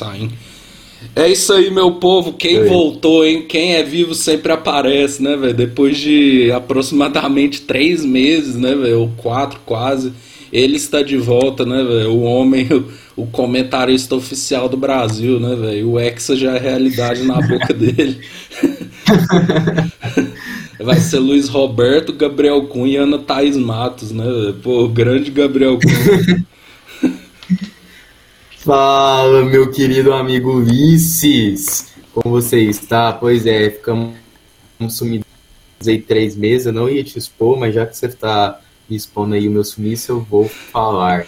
saindo. É isso aí, meu povo. Quem voltou, hein? Quem é vivo sempre aparece, né, velho? Depois de aproximadamente três meses, né, velho? Ou quatro quase. Ele está de volta, né, velho? O homem, o, o comentarista oficial do Brasil, né, velho? O Hexa já é realidade na boca dele. Vai ser Luiz Roberto, Gabriel Cunha e Ana Thaís Matos, né? Pô, grande Gabriel Cunha. Fala, meu querido amigo Ulisses! Como você está? Pois é, ficamos sumidos aí três meses. Eu não ia te expor, mas já que você está me expondo aí o meu sumiço, eu vou falar.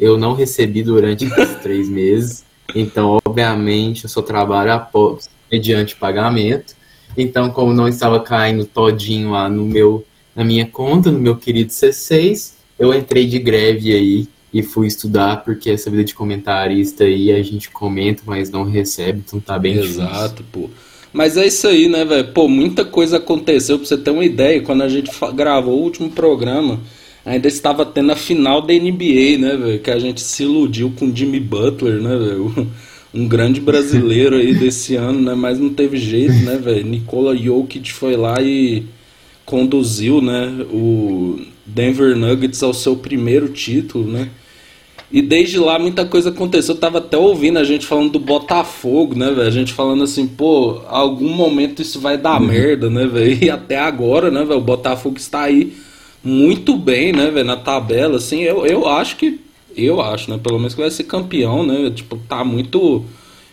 Eu não recebi durante esses três meses, então, obviamente, eu só trabalho após, mediante pagamento. Então, como não estava caindo todinho lá no meu, na minha conta, no meu querido C6, eu entrei de greve aí e fui estudar, porque essa vida de comentarista aí a gente comenta, mas não recebe, então tá bem Exato, difícil. pô. Mas é isso aí, né, velho? Pô, muita coisa aconteceu, pra você ter uma ideia, quando a gente gravou o último programa, ainda estava tendo a final da NBA, né, velho? Que a gente se iludiu com Jimmy Butler, né, velho? Um grande brasileiro aí desse ano, né? Mas não teve jeito, né, velho? Nikola Jokic foi lá e conduziu, né, o Denver Nuggets ao seu primeiro título, né? E desde lá muita coisa aconteceu. Eu tava até ouvindo a gente falando do Botafogo, né, velho? A gente falando assim, pô, algum momento isso vai dar uhum. merda, né, velho? E até agora, né, velho? O Botafogo está aí muito bem, né, velho? Na tabela, assim, eu, eu acho que. Eu acho, né? Pelo menos que vai ser campeão, né? Tipo, tá muito.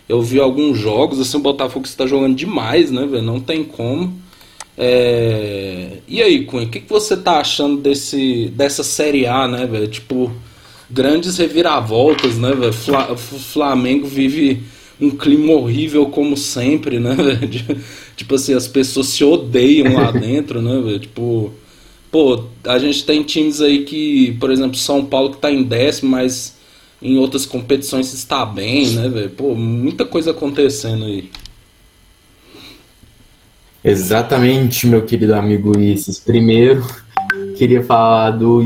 Eu vi alguns jogos, assim, o Botafogo está jogando demais, né, velho? Não tem como. É... E aí, Cunha, o que, que você tá achando desse, dessa Série A, né, velho? Tipo grandes reviravoltas, né, velho? Fla Flamengo vive um clima horrível como sempre, né, velho? Tipo assim, as pessoas se odeiam lá dentro, né, velho? Tipo, pô, a gente tem times aí que, por exemplo, São Paulo que tá em décimo, mas em outras competições está bem, né, velho? Pô, muita coisa acontecendo aí. Exatamente, meu querido amigo Ulisses. Primeiro, queria falar do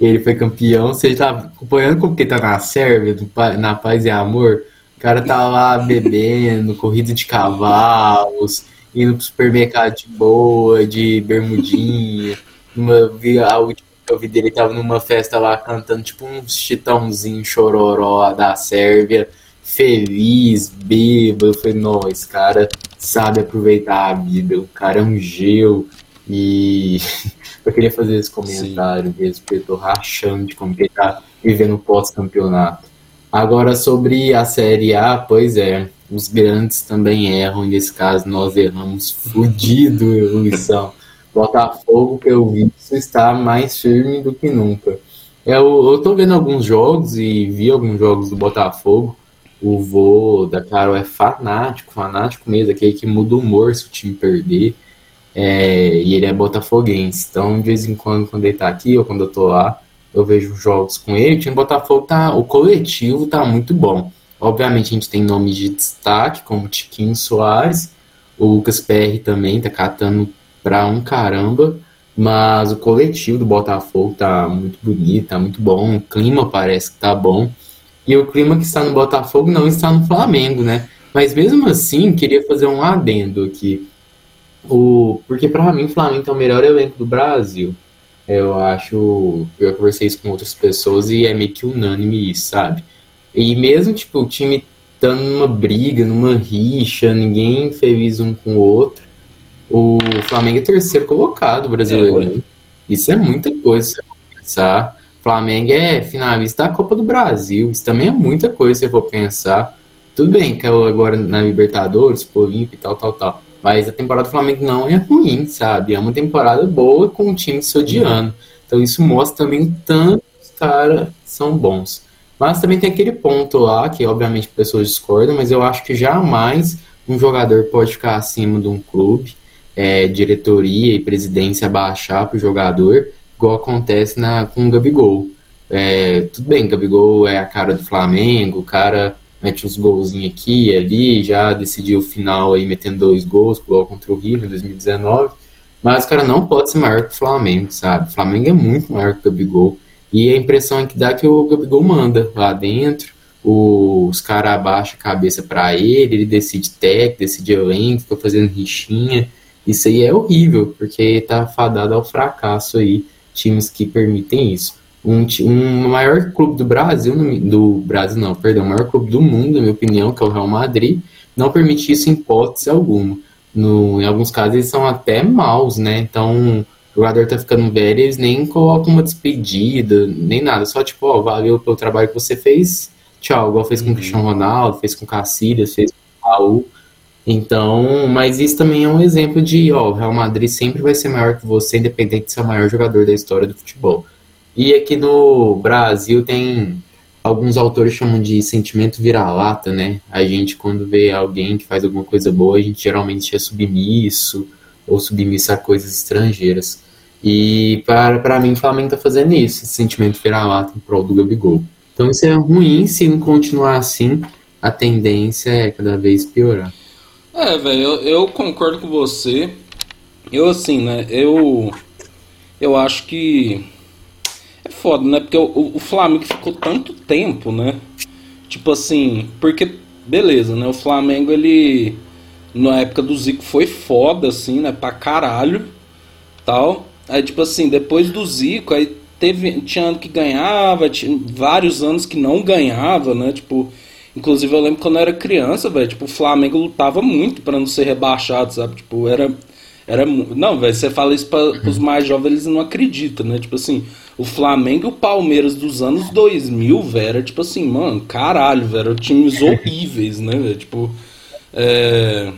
Yoki ele foi campeão. Você tá acompanhando como que tá na Sérvia, na Paz e Amor? O cara tá lá bebendo, corrida de cavalos, indo pro supermercado de boa, de bermudinha. Uma, a última que eu vi dele tava numa festa lá cantando tipo uns chitãozinho chororó da Sérvia, feliz, bêbado. Eu falei, não, esse cara sabe aproveitar a vida, o cara é um gelo. E eu queria fazer esse comentário Sim. mesmo, porque eu tô rachando de como ele tá vivendo pós-campeonato. Agora, sobre a Série A, pois é, os grandes também erram, e nesse caso nós erramos fudido, Luizão. Botafogo, que eu vi, está mais firme do que nunca. Eu, eu tô vendo alguns jogos e vi alguns jogos do Botafogo. O vô da Carol é fanático, fanático mesmo, aquele que muda o humor se o time perder. É, e ele é botafoguense. Então, de vez em quando, quando ele tá aqui ou quando eu tô lá, eu vejo jogos com ele. O time Botafogo tá. O coletivo tá muito bom. Obviamente, a gente tem nomes de destaque, como Tiquinho Soares. O Lucas PR também tá catando pra um caramba. Mas o coletivo do Botafogo tá muito bonito, tá muito bom. O clima parece que tá bom. E o clima que está no Botafogo não está no Flamengo, né? Mas mesmo assim, queria fazer um adendo aqui. O, porque para mim o Flamengo é o melhor elenco do Brasil. Eu acho. Eu conversei isso com outras pessoas e é meio que unânime isso, sabe? E mesmo tipo, o time estando numa briga, numa rixa, ninguém feliz um com o outro. O Flamengo é terceiro colocado brasileiro. É, isso é muita coisa se você pensar. Flamengo é finalista da Copa do Brasil. Isso também é muita coisa se você for pensar. Tudo bem que agora na Libertadores, Polimpo e tal, tal, tal. Mas a temporada do Flamengo não é ruim, sabe? É uma temporada boa com o time se odiando. Então isso mostra também o tanto os caras são bons. Mas também tem aquele ponto lá, que obviamente pessoas discordam, mas eu acho que jamais um jogador pode ficar acima de um clube, é, diretoria e presidência baixar para o jogador, igual acontece na, com o Gabigol. É, tudo bem, Gabigol é a cara do Flamengo, o cara mete uns golzinhos aqui e ali, já decidiu o final aí metendo dois gols, igual contra o Rio em 2019. Mas cara não pode ser maior que o Flamengo, sabe? O Flamengo é muito maior que o Gabigol. E a impressão é que dá que o Gabigol manda lá dentro. os caras abaixam a cabeça para ele, ele decide técnico, decide elenco, fica fazendo rixinha. Isso aí é horrível, porque tá fadado ao fracasso aí, times que permitem isso. Um, um maior clube do Brasil, do Brasil não, perdão, o maior clube do mundo, na minha opinião, que é o Real Madrid, não permite isso em hipótese alguma. No, em alguns casos eles são até maus, né? Então o jogador tá ficando velho, eles nem colocam uma despedida, nem nada. Só tipo, ó, valeu pelo trabalho que você fez, tchau. Igual fez com o uhum. Cristiano Ronaldo, fez com o Cacilhas, fez com o Raul. Então, mas isso também é um exemplo de, ó, o Real Madrid sempre vai ser maior que você, independente de ser o maior jogador da história do futebol. E aqui no Brasil tem alguns autores chamam de sentimento vira-lata, né? A gente, quando vê alguém que faz alguma coisa boa, a gente geralmente é submisso ou submisso a coisas estrangeiras. E para mim, o Flamengo tá fazendo isso, esse sentimento vira-lata em prol do Gabigol. Então isso é ruim, se não continuar assim, a tendência é cada vez piorar. É, velho, eu, eu concordo com você. Eu, assim, né, eu. Eu acho que foda, né? Porque o, o Flamengo ficou tanto tempo, né? Tipo assim, porque, beleza, né? O Flamengo, ele, na época do Zico, foi foda, assim, né? Pra caralho, tal. Aí, tipo assim, depois do Zico, aí teve, tinha ano que ganhava, tinha vários anos que não ganhava, né? Tipo, inclusive eu lembro quando eu era criança, velho, tipo, o Flamengo lutava muito para não ser rebaixado, sabe? Tipo, era era não, velho, você fala isso para os mais jovens, eles não acreditam, né? Tipo assim, o Flamengo e o Palmeiras dos anos 2000, velho, era tipo assim, mano, caralho, velho, times horríveis, né, velho? Tipo, é...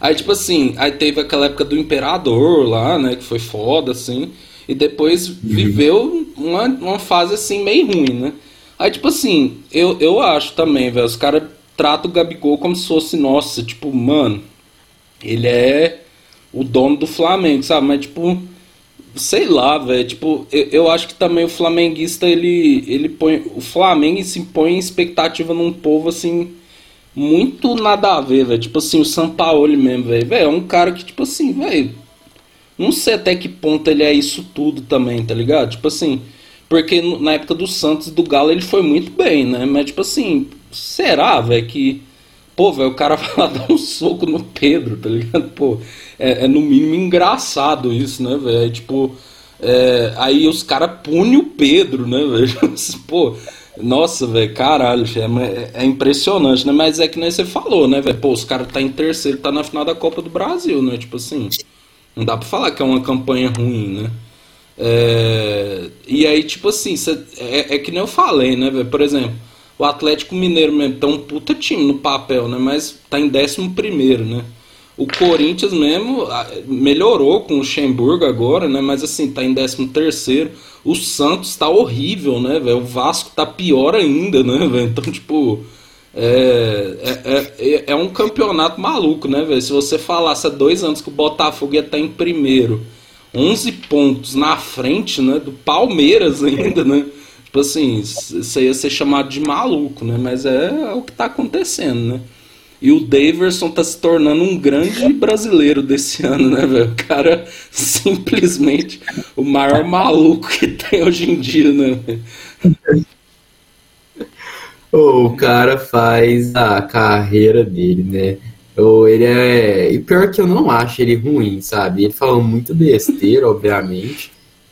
Aí, tipo assim, aí teve aquela época do Imperador lá, né, que foi foda, assim, e depois viveu uma, uma fase, assim, meio ruim, né? Aí, tipo assim, eu, eu acho também, velho, os caras tratam o Gabigol como se fosse, nossa, tipo, mano, ele é o dono do Flamengo, sabe? Mas, tipo, sei lá, velho. Tipo, eu, eu, acho que também o flamenguista, ele, ele põe. O Flamengo se põe expectativa num povo, assim, muito nada a ver, velho. Tipo assim, o São Paulo mesmo, velho. É um cara que, tipo assim, velho. Não sei até que ponto ele é isso tudo também, tá ligado? Tipo assim. Porque na época do Santos e do Galo ele foi muito bem, né? Mas, tipo assim, será, velho, que Pô, velho, o cara vai lá dar um soco no Pedro, tá ligado? Pô, é, é no mínimo engraçado isso, né, velho? Tipo, é, aí os caras punem o Pedro, né, velho? Pô, nossa, velho, caralho, é, é, impressionante, né? Mas é que nem você falou, né, velho? Pô, os caras tá em terceiro, tá na final da Copa do Brasil, né? Tipo assim, não dá pra falar que é uma campanha ruim, né? É, e aí, tipo assim, cê, é, é que nem eu falei, né, velho? Por exemplo, o Atlético Mineiro mesmo tá um puta time no papel, né? Mas tá em décimo primeiro, né? O Corinthians mesmo melhorou com o Luxemburgo agora, né? Mas assim, tá em décimo terceiro. O Santos tá horrível, né, velho? O Vasco tá pior ainda, né, velho? Então, tipo... É, é, é, é, um campeonato maluco, né, velho? Se você falasse há dois anos que o Botafogo ia estar tá em primeiro, 11 pontos na frente, né, do Palmeiras ainda, né? Tipo assim, isso ia ser chamado de maluco, né? Mas é, o que tá acontecendo, né? E o Daverson tá se tornando um grande brasileiro desse ano, né, velho? O cara simplesmente o maior maluco que tem hoje em dia, né? o cara faz a carreira dele, né? Ou ele é. E pior que eu não acho ele ruim, sabe? Ele fala muito besteira, obviamente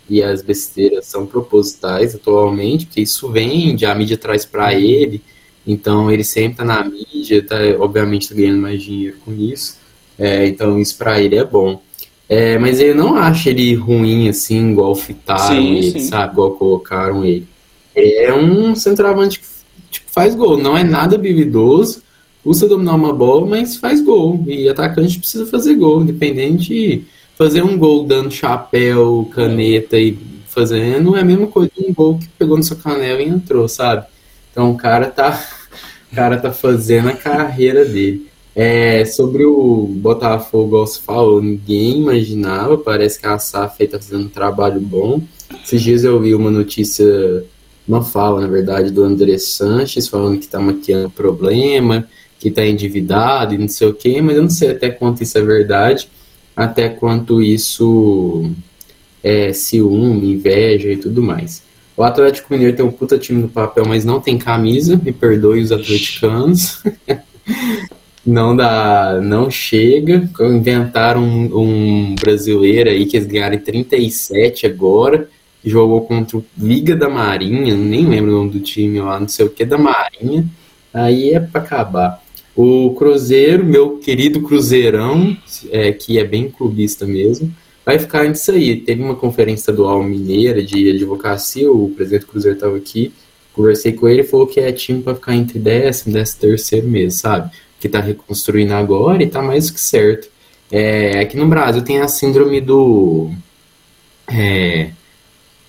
e as besteiras são propositais atualmente, porque isso vende, a mídia traz para ele, então ele sempre tá na mídia, tá, obviamente tá ganhando mais dinheiro com isso, é, então isso para ele é bom. É, mas eu não acho ele ruim assim, igual fitaram sim, ele, sim. sabe? Igual colocaram ele. É um centroavante que tipo, faz gol, não é nada habilidoso, custa dominar uma bola, mas faz gol. E atacante precisa fazer gol, independente fazer um gol dando chapéu, caneta e fazendo é a mesma coisa de um gol que pegou no seu canela e entrou, sabe? Então o cara tá, o cara tá fazendo a carreira dele. É, sobre o Botafogo, você falou, ninguém imaginava, parece que a SAF tá fazendo um trabalho bom. Esses dias eu vi uma notícia, uma fala, na verdade, do André Sanches, falando que tá maquiando problema, que tá endividado e não sei o quê, mas eu não sei até quanto isso é verdade até quanto isso é ciúme, inveja e tudo mais. O Atlético Mineiro tem um puta time no papel, mas não tem camisa, me perdoe os atleticanos. não dá, não chega. Inventaram um, um, brasileiro aí que eles ganharam 37 agora, jogou contra o Liga da Marinha, nem lembro o nome do time lá, não sei o que, da Marinha. Aí é para acabar. O Cruzeiro, meu querido Cruzeirão, é, que é bem clubista mesmo, vai ficar nisso aí. Teve uma conferência estadual mineira de advocacia, o presidente do Cruzeiro estava aqui, conversei com ele falou que é time para ficar entre décimo, décimo terceiro mesmo, sabe? Que está reconstruindo agora e está mais que certo. É, aqui no Brasil tem a síndrome do. É,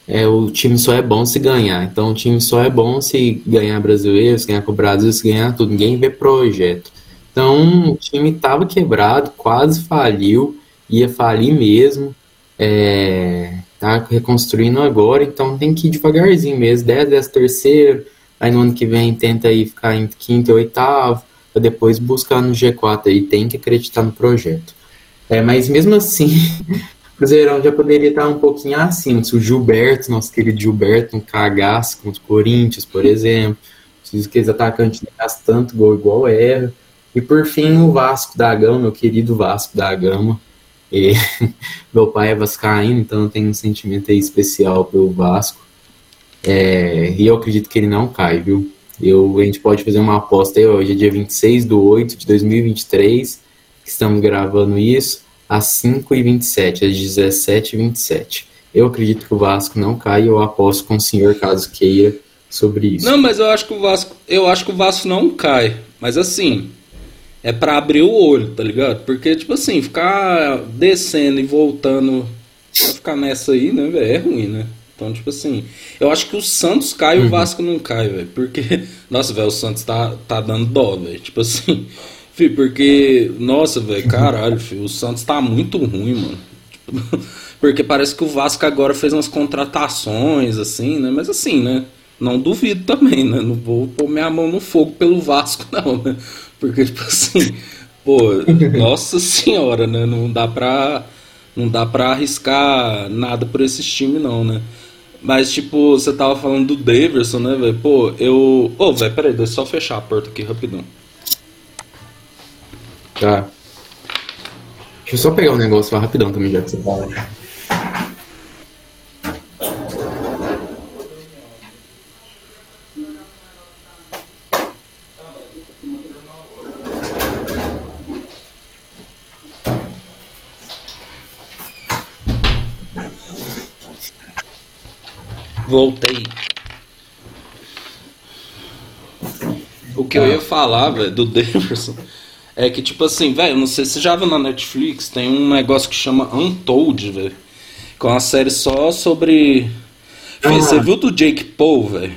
é, o time só é bom se ganhar. Então, o time só é bom se ganhar brasileiro, se ganhar com o Brasil, se ganhar tudo. Ninguém vê projeto. Então, o time estava quebrado, quase faliu, ia falir mesmo. É, tá reconstruindo agora, então tem que ir devagarzinho mesmo. 10, 10 terceiro, aí no ano que vem tenta aí ficar em quinto e oitavo, para depois buscar no G4 aí, tem que acreditar no projeto. É, mas mesmo assim, Cruzeirão já poderia estar um pouquinho acima. Se o Gilberto, nosso querido Gilberto, um cagaço contra o Corinthians, por exemplo. Se aqueles atacantes não tanto gol igual erra. E por fim, o Vasco da Gama, meu querido Vasco da Gama. E, meu pai é vascaíno, então eu tenho um sentimento aí especial pelo Vasco. É, e eu acredito que ele não cai, viu? Eu, a gente pode fazer uma aposta aí, hoje é dia 26 de 8 de 2023, que estamos gravando isso às 5h27, às 17h27. Eu acredito que o Vasco não cai, eu aposto com o senhor caso queira sobre isso. Não, mas eu acho que o Vasco, eu acho que o Vasco não cai. Mas assim, é para abrir o olho, tá ligado? Porque tipo assim, ficar descendo e voltando, pra ficar nessa aí, né, velho, é ruim, né? Então, tipo assim, eu acho que o Santos cai e uhum. o Vasco não cai, velho. Porque, nossa, velho, o Santos tá, tá dando dó, velho. Tipo assim, Fih, porque, nossa, velho, caralho, filho, o Santos tá muito ruim, mano. Porque parece que o Vasco agora fez umas contratações, assim, né? Mas assim, né? Não duvido também, né? Não vou pôr minha mão no fogo pelo Vasco, não, né? Porque, tipo assim, pô, nossa senhora, né? Não dá pra. Não dá pra arriscar nada por esses times, não, né? Mas, tipo, você tava falando do Daverson, né, velho? Pô, eu. Ô, oh, velho, peraí, deixa eu só fechar a porta aqui rapidão. Tá. Deixa eu só pegar um negócio lá rapidão também, já que você fala. Voltei. O que eu ia falar, velho, do Davidson é que, tipo assim, velho, não sei se você já viu na Netflix, tem um negócio que chama Untold, velho. Com uma série só sobre. Ah. Você viu do Jake Paul, velho?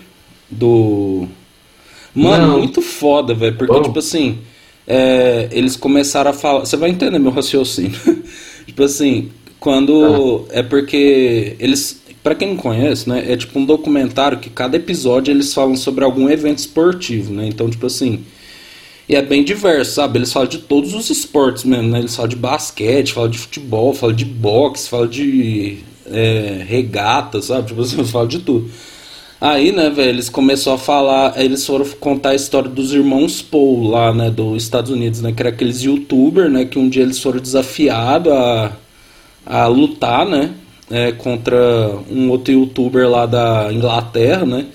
Do. Mano, não. muito foda, velho. Porque, Bom. tipo assim, é, eles começaram a falar. Você vai entender meu raciocínio. tipo assim, quando. Ah. É porque eles. Pra quem não conhece, né? É tipo um documentário que cada episódio eles falam sobre algum evento esportivo, né? Então, tipo assim. E é bem diverso, sabe? Eles falam de todos os esportes mesmo, né? Eles falam de basquete, falam de futebol, falam de boxe, falam de é, regata, sabe? Tipo assim, falam de tudo. Aí, né, velho, eles começaram a falar, eles foram contar a história dos irmãos Paul lá, né, dos Estados Unidos, né, que era aqueles youtubers, né, que um dia eles foram desafiados a, a lutar, né, é, contra um outro youtuber lá da Inglaterra, né,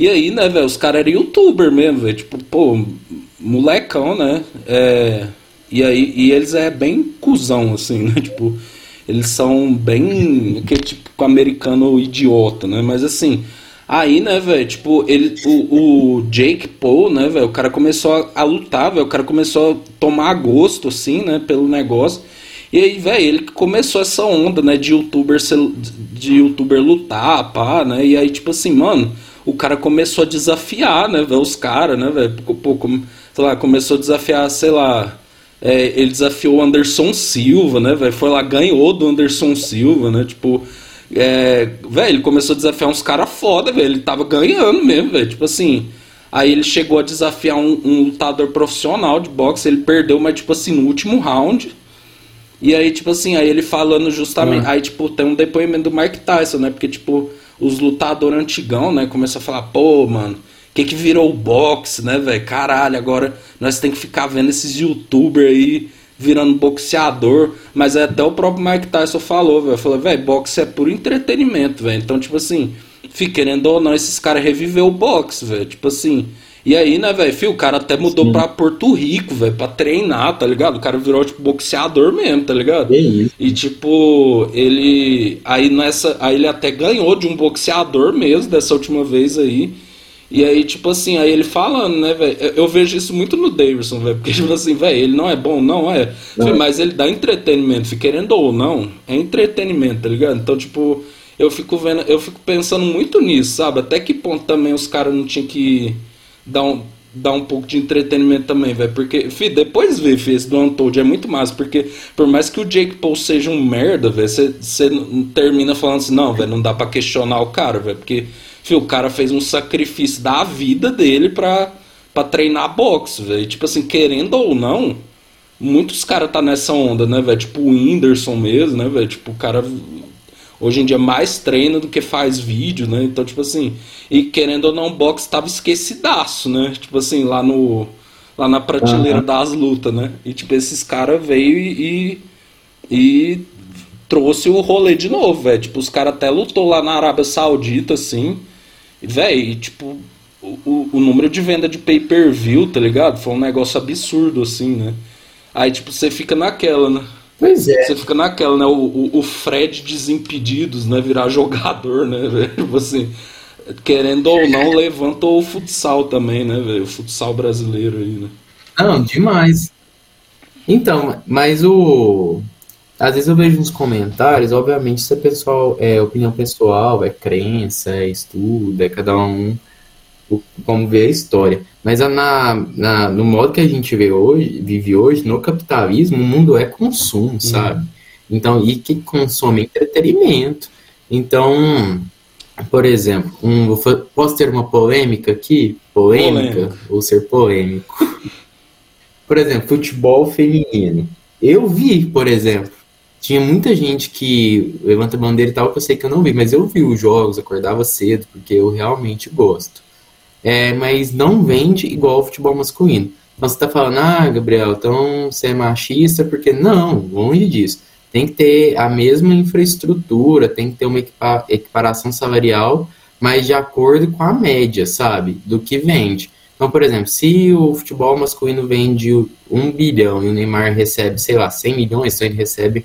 e aí, né, velho, os caras eram youtuber mesmo, velho, tipo, pô, molecão, né? É, e aí e eles é bem cuzão, assim, né? Tipo, eles são bem aquele tipo americano idiota, né? Mas assim, aí, né, velho, tipo, ele, o, o Jake Paul, né, velho, o cara começou a, a lutar, velho, o cara começou a tomar gosto, assim, né, pelo negócio. E aí, velho, ele começou essa onda, né, de youtuber, de youtuber lutar, pá, né? E aí, tipo assim, mano, o cara começou a desafiar, né, velho, os caras, né, velho, pô, como sei lá, começou a desafiar, sei lá, é, ele desafiou o Anderson Silva, né, velho? Foi lá, ganhou do Anderson Silva, né? Tipo, é, velho, ele começou a desafiar uns caras foda, velho. Ele tava ganhando mesmo, velho. Tipo assim. Aí ele chegou a desafiar um, um, lutador profissional de boxe, ele perdeu, mas tipo assim, no último round. E aí, tipo assim, aí ele falando justamente. Ah. Aí, tipo, tem um depoimento do Mike Tyson, né? Porque, tipo, os lutadores antigão, né, começam a falar, pô, mano, que que virou o boxe, né, velho? Caralho, agora nós tem que ficar vendo esses youtubers aí virando boxeador, mas é até o próprio Mike Tyson falou, velho, falou, velho, boxe é puro entretenimento, velho. Então, tipo assim, fica querendo ou não, esses caras reviveu o boxe, velho. Tipo assim, e aí, né, velho, o cara até mudou Sim. pra Porto Rico, velho, pra treinar, tá ligado? O cara virou, tipo, boxeador mesmo, tá ligado? É isso. E, tipo, ele. Aí nessa. Aí ele até ganhou de um boxeador mesmo, dessa última vez aí. E aí, tipo assim, aí ele falando, né, velho? Eu vejo isso muito no Davidson, velho. Porque, tipo assim, velho, ele não é bom, não é. Não. Mas ele dá entretenimento, querendo ou não, é entretenimento, tá ligado? Então, tipo, eu fico vendo, eu fico pensando muito nisso, sabe? Até que ponto também os caras não tinham que dar um, dar um pouco de entretenimento também, velho. Porque, fi, depois vê, fi, esse do Untold é muito massa. Porque, por mais que o Jake Paul seja um merda, velho, você termina falando assim, não, velho, não dá pra questionar o cara, velho. Porque, fi, o cara fez um sacrifício da vida dele pra, pra treinar boxe, velho. Tipo assim, querendo ou não, muitos caras tá nessa onda, né, velho? Tipo o Whindersson mesmo, né, velho? Tipo, o cara hoje em dia mais treina do que faz vídeo, né? Então, tipo assim, e querendo ou não, o boxe tava esquecidaço, né? Tipo assim, lá no lá na prateleira uhum. das lutas, né? E tipo, esses caras veio e, e trouxe o rolê de novo, velho. Tipo, os caras até lutou lá na Arábia Saudita, assim. Velho, tipo, o, o número de venda de pay-per-view, tá ligado? Foi um negócio absurdo, assim, né? Aí, tipo, você fica naquela, né? Pois é. Você fica naquela, né? O, o, o Fred desimpedidos, né? Virar jogador, né, velho? Tipo assim, querendo ou não, levantou o futsal também, né, velho? O futsal brasileiro aí, né? Não, demais. Então, mas o. Às vezes eu vejo nos comentários, obviamente, isso é pessoal, é opinião pessoal, é crença, é estudo, é cada um como vê a história. Mas na, na, no modo que a gente vê hoje, vive hoje, no capitalismo, o mundo é consumo, uhum. sabe? Então, e que consome entretenimento. Então, por exemplo, um, posso ter uma polêmica aqui? Polêmica, polêmica. ou ser polêmico. por exemplo, futebol feminino. Eu vi, por exemplo, tinha muita gente que levanta bandeira e tal, que eu sei que eu não vi, mas eu vi os jogos, acordava cedo, porque eu realmente gosto é, mas não vende igual o futebol masculino. Então você está falando, ah, Gabriel, então você é machista, porque não, longe disso. Tem que ter a mesma infraestrutura, tem que ter uma equipa equiparação salarial, mas de acordo com a média, sabe, do que vende. Então, por exemplo, se o futebol masculino vende um bilhão e o Neymar recebe, sei lá, 100 milhões, então ele recebe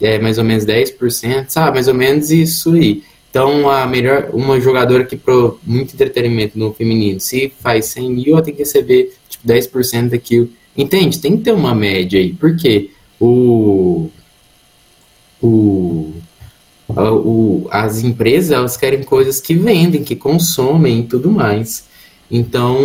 é, mais ou menos 10%, sabe, mais ou menos isso aí. Então, a melhor, uma jogadora que pro muito entretenimento no feminino, se faz 100 mil, ela tem que receber tipo 10% daquilo. Entende? Tem que ter uma média aí. Porque o, o, o, as empresas elas querem coisas que vendem, que consomem e tudo mais. Então,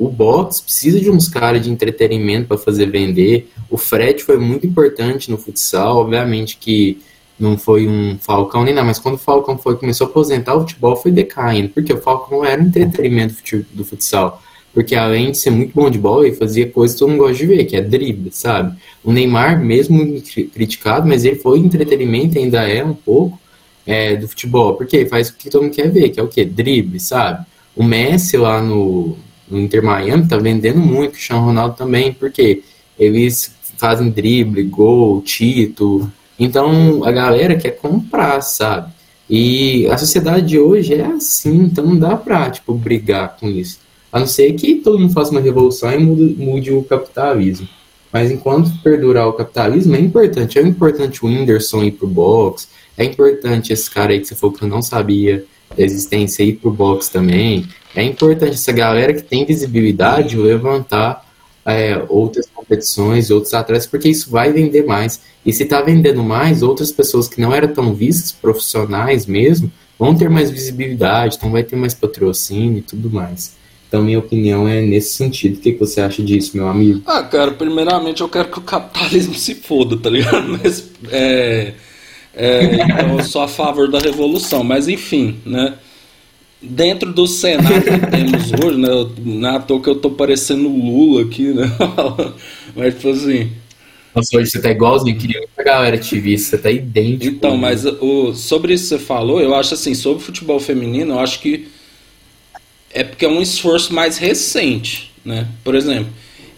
o box precisa de uns caras de entretenimento para fazer vender. O frete foi muito importante no futsal, obviamente que não foi um Falcão nem nada, mas quando o Falcão foi, começou a aposentar, o futebol foi decaindo, porque o Falcão era entretenimento do futsal. Porque além de ser muito bom de bola, ele fazia coisas que todo mundo gosta de ver, que é drible, sabe? O Neymar, mesmo criticado, mas ele foi entretenimento, ainda é um pouco, é, do futebol, porque ele faz o que todo mundo quer ver, que é o quê? Drible, sabe? O Messi lá no, no Inter Miami tá vendendo muito, o Cristiano Ronaldo também, porque eles fazem drible, gol, título, então a galera quer comprar, sabe? E a sociedade de hoje é assim, então não dá pra, tipo, brigar com isso. A não ser que todo mundo faça uma revolução e mude, mude o capitalismo. Mas enquanto perdurar o capitalismo, é importante. É importante o Whindersson ir pro box, é importante esse cara aí que você falou que eu não sabia existência ir pro box também. É importante essa galera que tem visibilidade levantar é, outras competições, outros atletas, porque isso vai vender mais. E se está vendendo mais, outras pessoas que não eram tão vistas, profissionais mesmo, vão ter mais visibilidade, então vai ter mais patrocínio e tudo mais. Então, minha opinião é nesse sentido. O que, que você acha disso, meu amigo? Ah, cara, primeiramente eu quero que o capitalismo se foda, tá ligado? Mas, é, é, então eu sou a favor da revolução, mas enfim, né? dentro do cenário que temos hoje, né? Não é à toa que eu tô parecendo Lula aqui, né? Mas, tipo assim. Nossa, hoje você tá igualzinho, queria que a galera te visse, você tá idêntico. Então, mas o, sobre isso que você falou, eu acho assim, sobre futebol feminino, eu acho que é porque é um esforço mais recente, né? Por exemplo,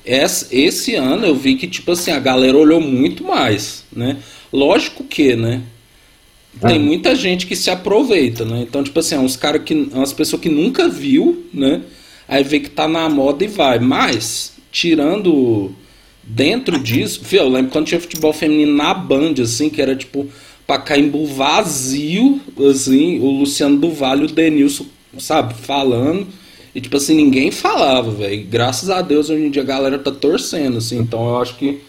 esse ano eu vi que, tipo assim, a galera olhou muito mais, né? Lógico que, né? Tem ah. muita gente que se aproveita, né? Então, tipo assim, é uns caras que. É umas pessoas que nunca viu, né? Aí vê que tá na moda e vai. Mas, tirando dentro disso, fio, eu lembro quando tinha futebol feminino na Band, assim, que era tipo Pacaembu vazio, assim, o Luciano do Vale, o Denilson, sabe, falando. E tipo assim, ninguém falava, velho. Graças a Deus hoje em dia a galera tá torcendo, assim. Então eu acho que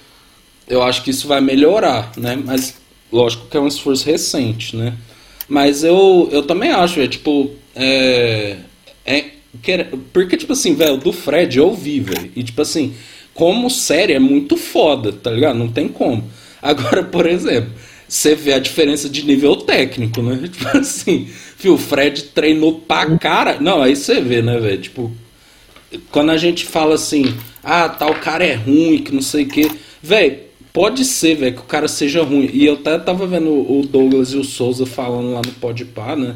eu acho que isso vai melhorar, né? Mas lógico que é um esforço recente, né? Mas eu, eu também acho, é tipo, é, é porque tipo assim, velho, do Fred eu vi, velho. E tipo assim, como série é muito foda, tá ligado? Não tem como. Agora, por exemplo, você vê a diferença de nível técnico, né? Tipo assim, fio, o Fred treinou pra cara. Não, aí você vê, né, velho? Tipo, quando a gente fala assim, ah, tal cara é ruim, que não sei o quê. Velho, pode ser, velho, que o cara seja ruim. E eu até tava vendo o Douglas e o Souza falando lá no Podpah, né?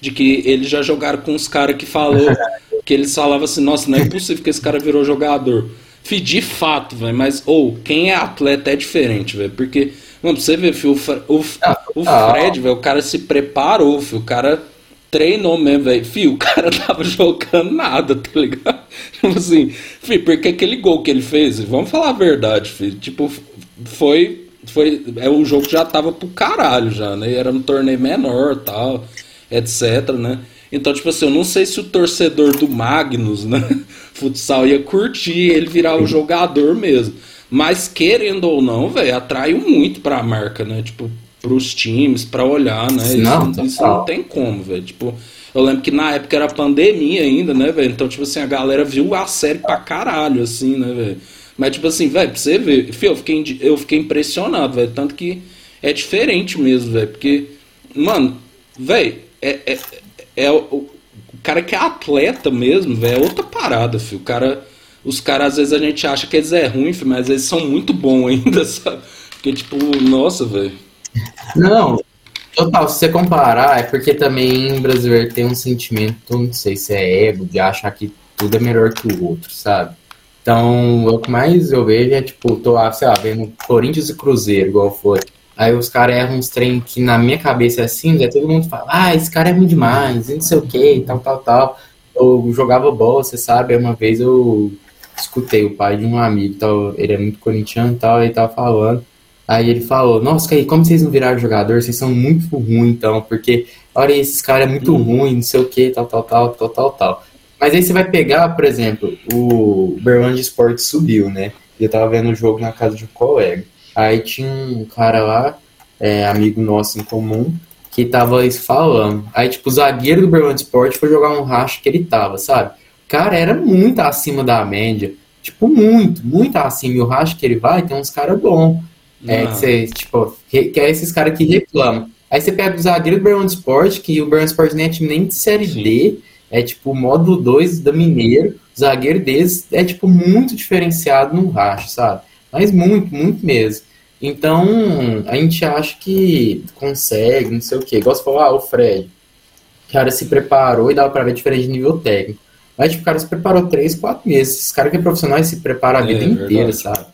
De que eles já jogaram com os caras que falou. que eles falavam assim, nossa, não é possível que esse cara virou jogador. Fih, de fato, velho, mas, ou, oh, quem é atleta é diferente, velho, porque, mano, você vê, filho, o, o, ah, o ah. Fred, velho, o cara se preparou, filho, o cara treinou mesmo, velho. Fio, o cara tava jogando nada, tá ligado? Tipo assim, fio, porque aquele gol que ele fez, vamos falar a verdade, filho. Tipo, foi. foi é, o jogo já tava pro caralho já, né? Era um torneio menor tal, etc, né? Então, tipo assim, eu não sei se o torcedor do Magnus, né? Futsal ia curtir ele virar o jogador mesmo. Mas querendo ou não, velho, atraiu muito pra marca, né? Tipo, pros times, pra olhar, né? Não, isso, isso não tem como, velho. Tipo, eu lembro que na época era pandemia ainda, né, velho? Então, tipo assim, a galera viu a série pra caralho, assim, né, velho? Mas, tipo assim, velho, pra você ver, eu fiquei, eu fiquei impressionado, velho. Tanto que é diferente mesmo, velho. Porque, mano, velho, é, é, é o, o, cara que é atleta mesmo, velho, é outra parada, filho. O cara. Os caras, às vezes, a gente acha que eles é ruim, mas eles são muito bons ainda, sabe? Porque, tipo, nossa, velho. Não, total, se você comparar, é porque também o brasileiro tem um sentimento, não sei se é ego, de achar que tudo é melhor que o outro, sabe? Então, o que mais eu vejo é, tipo, tô sei lá, vendo Corinthians e Cruzeiro, igual foi. Aí os caras erram uns trem que na minha cabeça é assim, aí todo mundo fala, ah, esse cara é ruim demais, e não sei o que, tal, tal, tal. Eu jogava bola, você sabe, uma vez eu escutei o pai de um amigo, tal, ele é muito corintiano e tal, ele tava falando. Aí ele falou, nossa, aí, como vocês não viraram jogador, vocês são muito ruins, então, porque, olha, esses caras é muito hum. ruim, não sei o que, tal, tal, tal, tal, tal, tal. Mas aí você vai pegar, por exemplo, o Berlândia Sport subiu, né? Eu tava vendo o jogo na casa de um colega. Aí tinha um cara lá, é, amigo nosso em comum, que tava falando. Aí, tipo, o zagueiro do Berlândia Sport foi jogar um racho que ele tava, sabe? Cara era muito acima da média. Tipo, muito, muito acima. E o racho que ele vai tem uns caras bons. É, que você, tipo, que é esses caras que reclamam. Aí você pega o zagueiro do Berlândia Sport, que o Berlândia Sport nem é time nem de Série Sim. D, é tipo o módulo 2 da Mineiro. O zagueiro deles é, tipo, muito diferenciado no racho, sabe? Mas muito, muito mesmo. Então, a gente acha que consegue, não sei o quê. Igual você falou, ah, o Fred. O cara se preparou e dava pra ver diferente de nível técnico. Mas, tipo, o cara se preparou três, quatro meses. Esse cara que é profissional se prepara a vida é, inteira, verdade. sabe?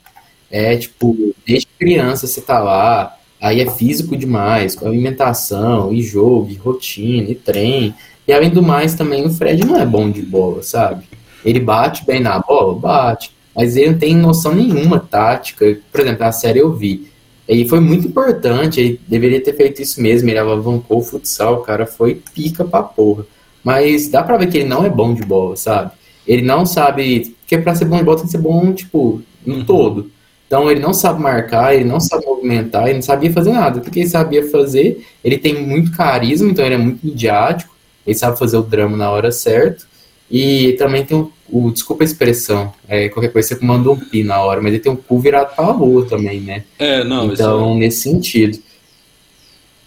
É, tipo, desde criança você tá lá, aí é físico demais, com alimentação, e jogo, e rotina, e trem. E além do mais, também o Fred não é bom de bola, sabe? Ele bate bem na bola, bate mas ele não tem noção nenhuma tática. Por exemplo, a série eu vi. E foi muito importante, ele deveria ter feito isso mesmo, ele alavancou o futsal, o cara foi pica pra porra. Mas dá pra ver que ele não é bom de bola, sabe? Ele não sabe. Porque pra ser bom de bola tem que ser bom, tipo, no uhum. todo. Então ele não sabe marcar, ele não sabe movimentar, ele não sabia fazer nada. O que ele sabia fazer, ele tem muito carisma, então ele é muito midiático, ele sabe fazer o drama na hora certa. E também tem o, o desculpa a expressão, é, qualquer coisa você manda um pi na hora, mas ele tem um cu virado pra rua também, né? É, não, Então, é... nesse sentido.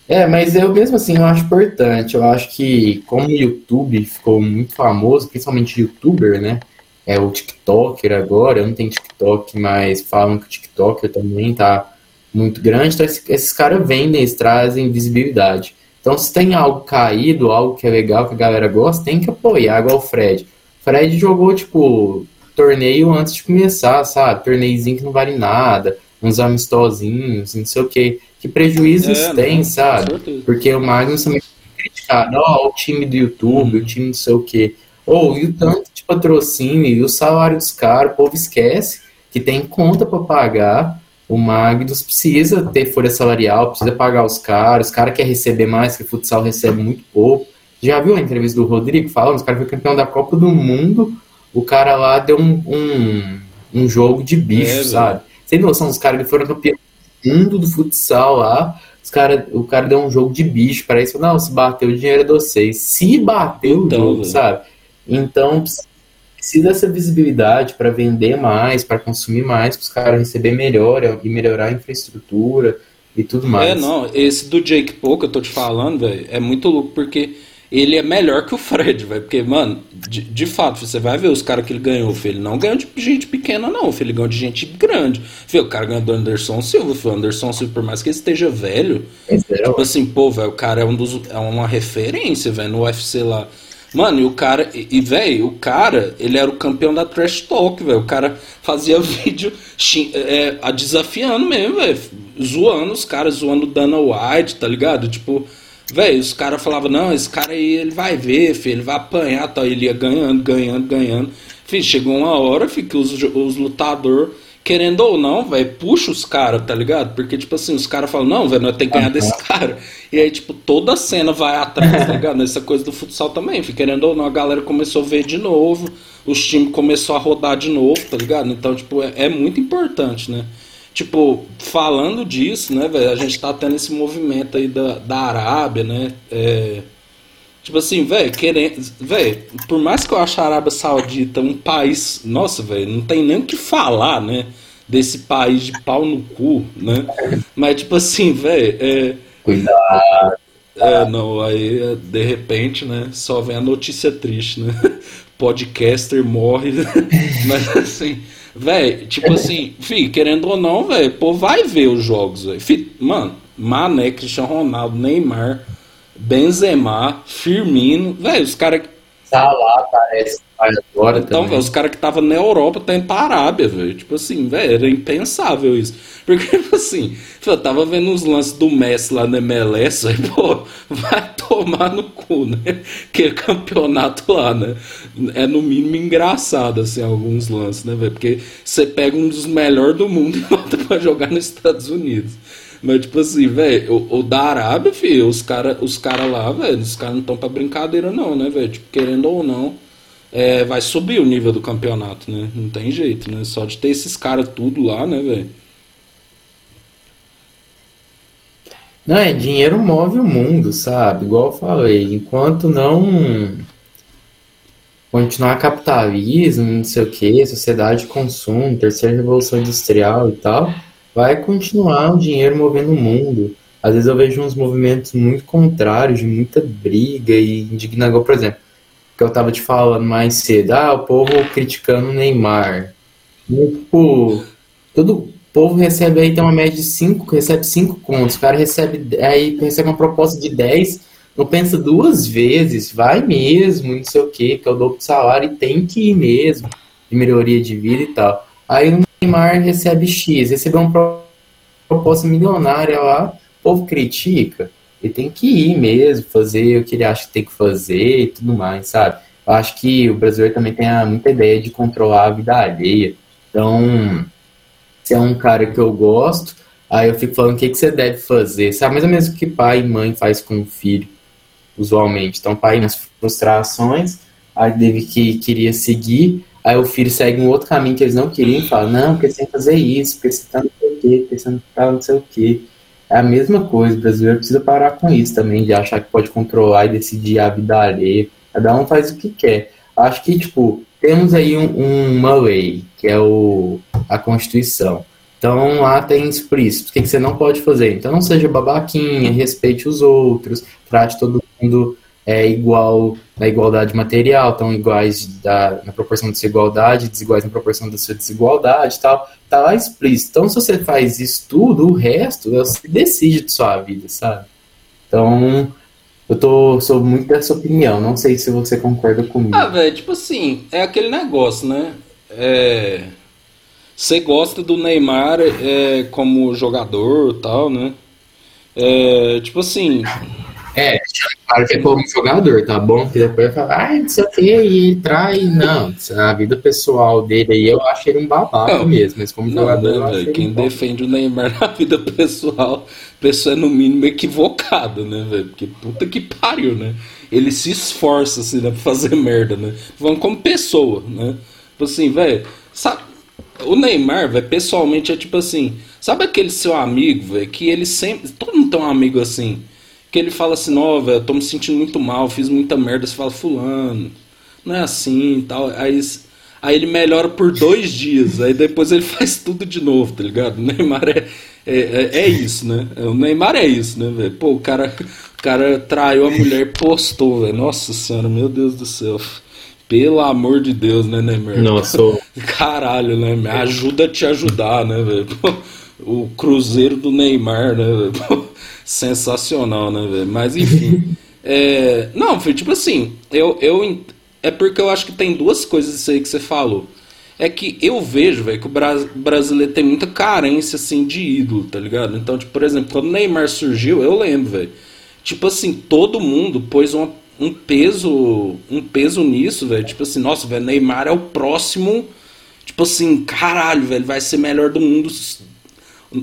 É, mas eu mesmo assim eu acho importante. Eu acho que como o YouTube ficou muito famoso, principalmente youtuber, né? é o TikToker agora, eu não tenho TikTok, mas falam que o TikToker também tá muito grande, então esses, esses caras vendem, eles trazem visibilidade. Então, se tem algo caído, algo que é legal, que a galera gosta, tem que apoiar, igual o Fred. Fred jogou, tipo, torneio antes de começar, sabe? Torneiozinho que não vale nada, uns amistosinhos, não sei o quê. Que prejuízos é, tem, sabe? Porque o Magnus também é criticado, ó, oh, o time do YouTube, uhum. o time não sei o quê. Ou, oh, e o tanto de patrocínio, e o salário dos caras, o povo esquece que tem conta para pagar o Magnus precisa ter folha salarial, precisa pagar os caras, os caras querem receber mais, que o futsal recebe muito pouco. Já viu a entrevista do Rodrigo falando? Os caras foi campeão da Copa do Mundo, o cara lá deu um, um, um jogo de bicho, é, sabe? Sem noção, os caras que foram campeão mundo do futsal lá, os cara, o cara deu um jogo de bicho para isso. Não, se bateu o dinheiro é de vocês. Se bateu então, o jogo, sabe? Então, precisa dessa visibilidade para vender mais, para consumir mais, para os caras receber melhor e melhorar a infraestrutura e tudo mais. É, não, esse do Jake Paul que eu tô te falando, velho, é muito louco porque ele é melhor que o Fred, velho. Porque, mano, de, de, fato, você vai ver os caras que ele ganhou, filho. Ele não ganhou de gente pequena, não, filho. Ele ganhou de gente grande. Filho, o cara ganhou do Anderson Silva, filho. O Anderson Silva, por mais que ele esteja velho, é, tipo assim, pô, velho, o cara é, um dos, é uma referência, velho, no UFC lá. Mano, e o cara, e, velho, o cara, ele era o campeão da Trash Talk, velho. O cara fazia vídeo é, a desafiando mesmo, velho. Zoando os caras, zoando Dana White, tá ligado? Tipo, velho, os caras falavam, não, esse cara aí, ele vai ver, filho, ele vai apanhar, tal. Ele ia ganhando, ganhando, ganhando. Filho, chegou uma hora, filho, que os, os lutadores querendo ou não, velho, puxa os caras, tá ligado? Porque, tipo assim, os caras falam, não, velho, nós temos que ganhar desse cara. E aí, tipo, toda a cena vai atrás, tá ligado? Nessa coisa do futsal também. Querendo ou não, a galera começou a ver de novo, os times começou a rodar de novo, tá ligado? Então, tipo, é, é muito importante, né? Tipo, falando disso, né, velho, a gente tá tendo esse movimento aí da, da Arábia, né? É, Tipo assim, velho, querendo. Velho, por mais que eu ache a Arábia Saudita um país. Nossa, velho, não tem nem o que falar, né? Desse país de pau no cu, né? Mas, tipo assim, velho. É... Cuidado. É, não, aí de repente, né? Só vem a notícia triste, né? Podcaster morre. Mas assim, velho, tipo assim, fi, querendo ou não, velho, pô, vai ver os jogos, velho. Mano, Mané, Cristiano Ronaldo, Neymar. Benzema, Firmino, velho, os caras. Salah parece agora então, também. os caras que estavam na Europa tá indo pra Arábia, velho. Tipo assim, velho, era impensável isso. Porque, tipo assim, eu tava vendo os lances do Messi lá na MLS, aí, pô, vai tomar no cu, né? Que é campeonato lá, né? É no mínimo engraçado, assim, alguns lances, né, velho? Porque você pega um dos melhores do mundo e volta pra jogar nos Estados Unidos. Mas, tipo assim, velho, o, da Arábia, filho, os caras os cara lá, velho, os caras não estão pra brincadeira, não, né, velho? Tipo, querendo ou não, é, vai subir o nível do campeonato, né? Não tem jeito, né? Só de ter esses caras tudo lá, né, velho? Não, é dinheiro move o mundo, sabe? Igual eu falei, enquanto não continuar capitalismo, não sei o que, sociedade de consumo, terceira revolução industrial e tal, vai continuar o dinheiro movendo o mundo. Às vezes eu vejo uns movimentos muito contrários, de muita briga e indignação. Por exemplo, que eu tava te falando mais cedo, ah, o povo criticando o Neymar. Tipo, todo povo recebe aí, tem uma média de 5, recebe 5 contos, o cara recebe, aí recebe uma proposta de 10, não pensa duas vezes, vai mesmo, não sei o que, que é o dobro do salário e tem que ir mesmo, de melhoria de vida e tal. Aí Neymar recebe X, recebeu uma proposta milionária lá, o povo critica, ele tem que ir mesmo, fazer o que ele acha que tem que fazer e tudo mais, sabe? Eu acho que o brasileiro também tem muita ideia de controlar a vida alheia. Então, se é um cara que eu gosto, aí eu fico falando o que, que você deve fazer, sabe? Mais ou menos o que pai e mãe faz com o filho, usualmente. Então, pai nas frustrações, aí teve que queria seguir, aí o filho segue um outro caminho que eles não queriam e fala, não, porque você tem que fazer isso, porque você tá não sei o quê, porque você não tá não sei o quê. É a mesma coisa, o brasileiro precisa parar com isso também, de achar que pode controlar e decidir a vida alheia. Cada um faz o que quer. Acho que, tipo, temos aí um, uma lei, que é o, a Constituição. Então lá tem explícito o que, que você não pode fazer. Então não seja babaquinha, respeite os outros, trate todo mundo é igual na igualdade material, estão iguais da, na proporção da sua igualdade, desiguais na proporção da sua desigualdade tal. Tá lá explícito. Então, se você faz isso tudo, o resto, você decide de sua vida, sabe? Então, eu tô, sou muito dessa opinião. Não sei se você concorda comigo. Ah, velho, tipo assim, é aquele negócio, né? É... Você gosta do Neymar é, como jogador tal, né? É, tipo assim, é, claro que é como jogador, tá bom? Que depois fala, ai, não sei o que, e trai. Não, a vida pessoal dele aí, eu acho ele um babaca não, mesmo. Mas como não, jogador, né, Quem defende o Neymar na vida pessoal, a pessoa é no mínimo equivocada, né, velho? Porque puta que pariu, né? Ele se esforça, assim, né, pra fazer merda, né? Falando como pessoa, né? Tipo assim, velho, sabe? O Neymar, velho, pessoalmente é tipo assim, sabe aquele seu amigo, velho, que ele sempre. Todo mundo tem um amigo assim que ele fala assim, não, velho, tô me sentindo muito mal, fiz muita merda. Você fala, fulano, não é assim tal. Aí, aí ele melhora por dois dias, aí depois ele faz tudo de novo, tá ligado? O Neymar é, é, é, é isso, né? O Neymar é isso, né, velho? Pô, o cara, o cara traiu a mulher e postou, velho. Nossa senhora, meu Deus do céu. Pelo amor de Deus, né, Neymar? Nossa. Caralho, né? Ajuda a te ajudar, né, velho? O Cruzeiro do Neymar, né, velho? Sensacional, né, velho? Mas enfim. é, não, foi tipo assim, eu, eu. É porque eu acho que tem duas coisas isso aí que você falou. É que eu vejo, velho, que o brasileiro tem muita carência, assim, de ídolo, tá ligado? Então, tipo, por exemplo, quando o Neymar surgiu, eu lembro, velho. Tipo assim, todo mundo pôs uma, um peso um peso nisso, velho. Tipo assim, nossa, velho, Neymar é o próximo. Tipo assim, caralho, velho, vai ser melhor do mundo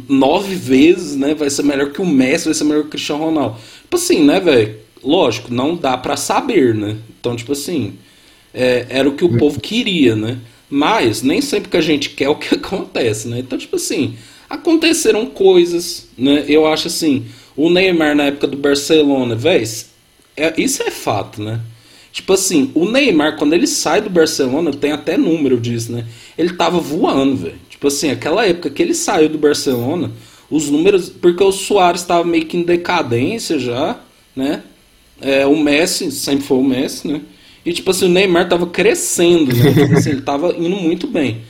nove vezes, né? Vai ser melhor que o Messi, vai ser melhor que o Cristiano Ronaldo. Tipo assim, né, velho? Lógico, não dá para saber, né? Então, tipo assim, é, era o que o hum. povo queria, né? Mas nem sempre que a gente quer o que acontece, né? Então, tipo assim, aconteceram coisas, né? Eu acho assim, o Neymar na época do Barcelona, velho, é, isso é fato, né? Tipo assim, o Neymar, quando ele sai do Barcelona, tem até número disso, né? Ele tava voando, velho. Tipo assim, aquela época que ele saiu do Barcelona, os números. Porque o Soares estava meio que em decadência já, né? É, o Messi, sempre foi o Messi, né? E tipo assim, o Neymar tava crescendo, né? Tipo assim, ele tava indo muito bem.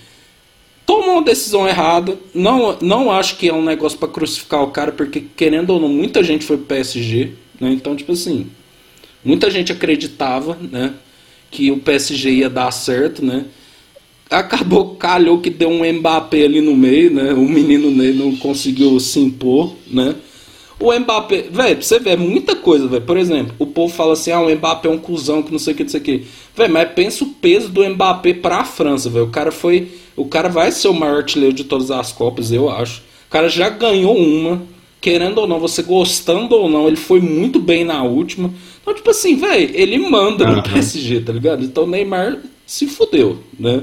Tomou uma decisão errada. Não, não acho que é um negócio para crucificar o cara, porque querendo ou não, muita gente foi pro PSG, né? Então, tipo assim, muita gente acreditava, né? Que o PSG ia dar certo, né? Acabou, calhou que deu um Mbappé ali no meio, né? O menino Ney não conseguiu se impor, né? O Mbappé, velho, você vê, é muita coisa, velho. Por exemplo, o povo fala assim: ah, o Mbappé é um cuzão, que não sei o que, não sei o que. Velho, mas pensa o peso do Mbappé pra França, velho. O cara foi. O cara vai ser o maior artilheiro de todas as Copas, eu acho. O cara já ganhou uma, querendo ou não, você gostando ou não, ele foi muito bem na última. Então, tipo assim, velho, ele manda uhum. no PSG, tá ligado? Então o Neymar se fudeu, né?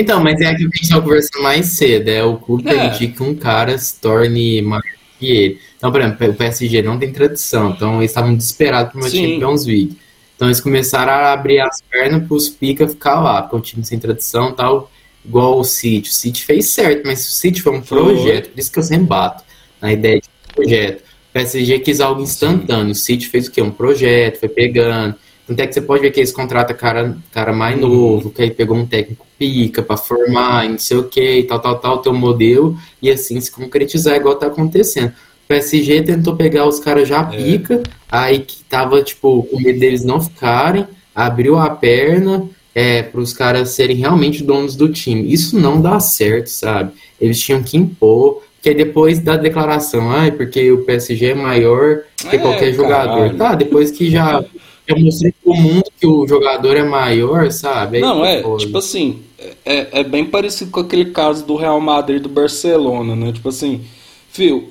Então, mas é aquilo que a gente estava conversando mais cedo, é o clube é. permitir que um cara se torne maior que ele. Então, por exemplo, o PSG não tem tradição, então eles estavam desesperados por uma Sim. Champions League. Então eles começaram a abrir as pernas para os pica ficar lá, porque é um time sem tradição tal, igual o City. O City fez certo, mas o City foi um projeto, por isso que eu sempre bato na ideia de projeto. O PSG quis algo instantâneo, Sim. o City fez o quê? Um projeto, foi pegando tanto é que você pode ver que eles contratam cara, cara mais uhum. novo, que aí pegou um técnico pica para formar, não sei o que, tal, tal, tal, teu modelo, e assim se concretizar igual tá acontecendo. O PSG tentou pegar os caras já é. pica, aí que tava, tipo, com medo deles não ficarem, abriu a perna é, para os caras serem realmente donos do time. Isso não dá certo, sabe? Eles tinham que impor, que depois da declaração, ai, porque o PSG é maior que é, qualquer jogador. Caralho. Tá, depois que já eu mostrei pro mundo que o jogador é maior, sabe? Aí não, é, tipo assim, é, é bem parecido com aquele caso do Real Madrid e do Barcelona, né? Tipo assim, fio,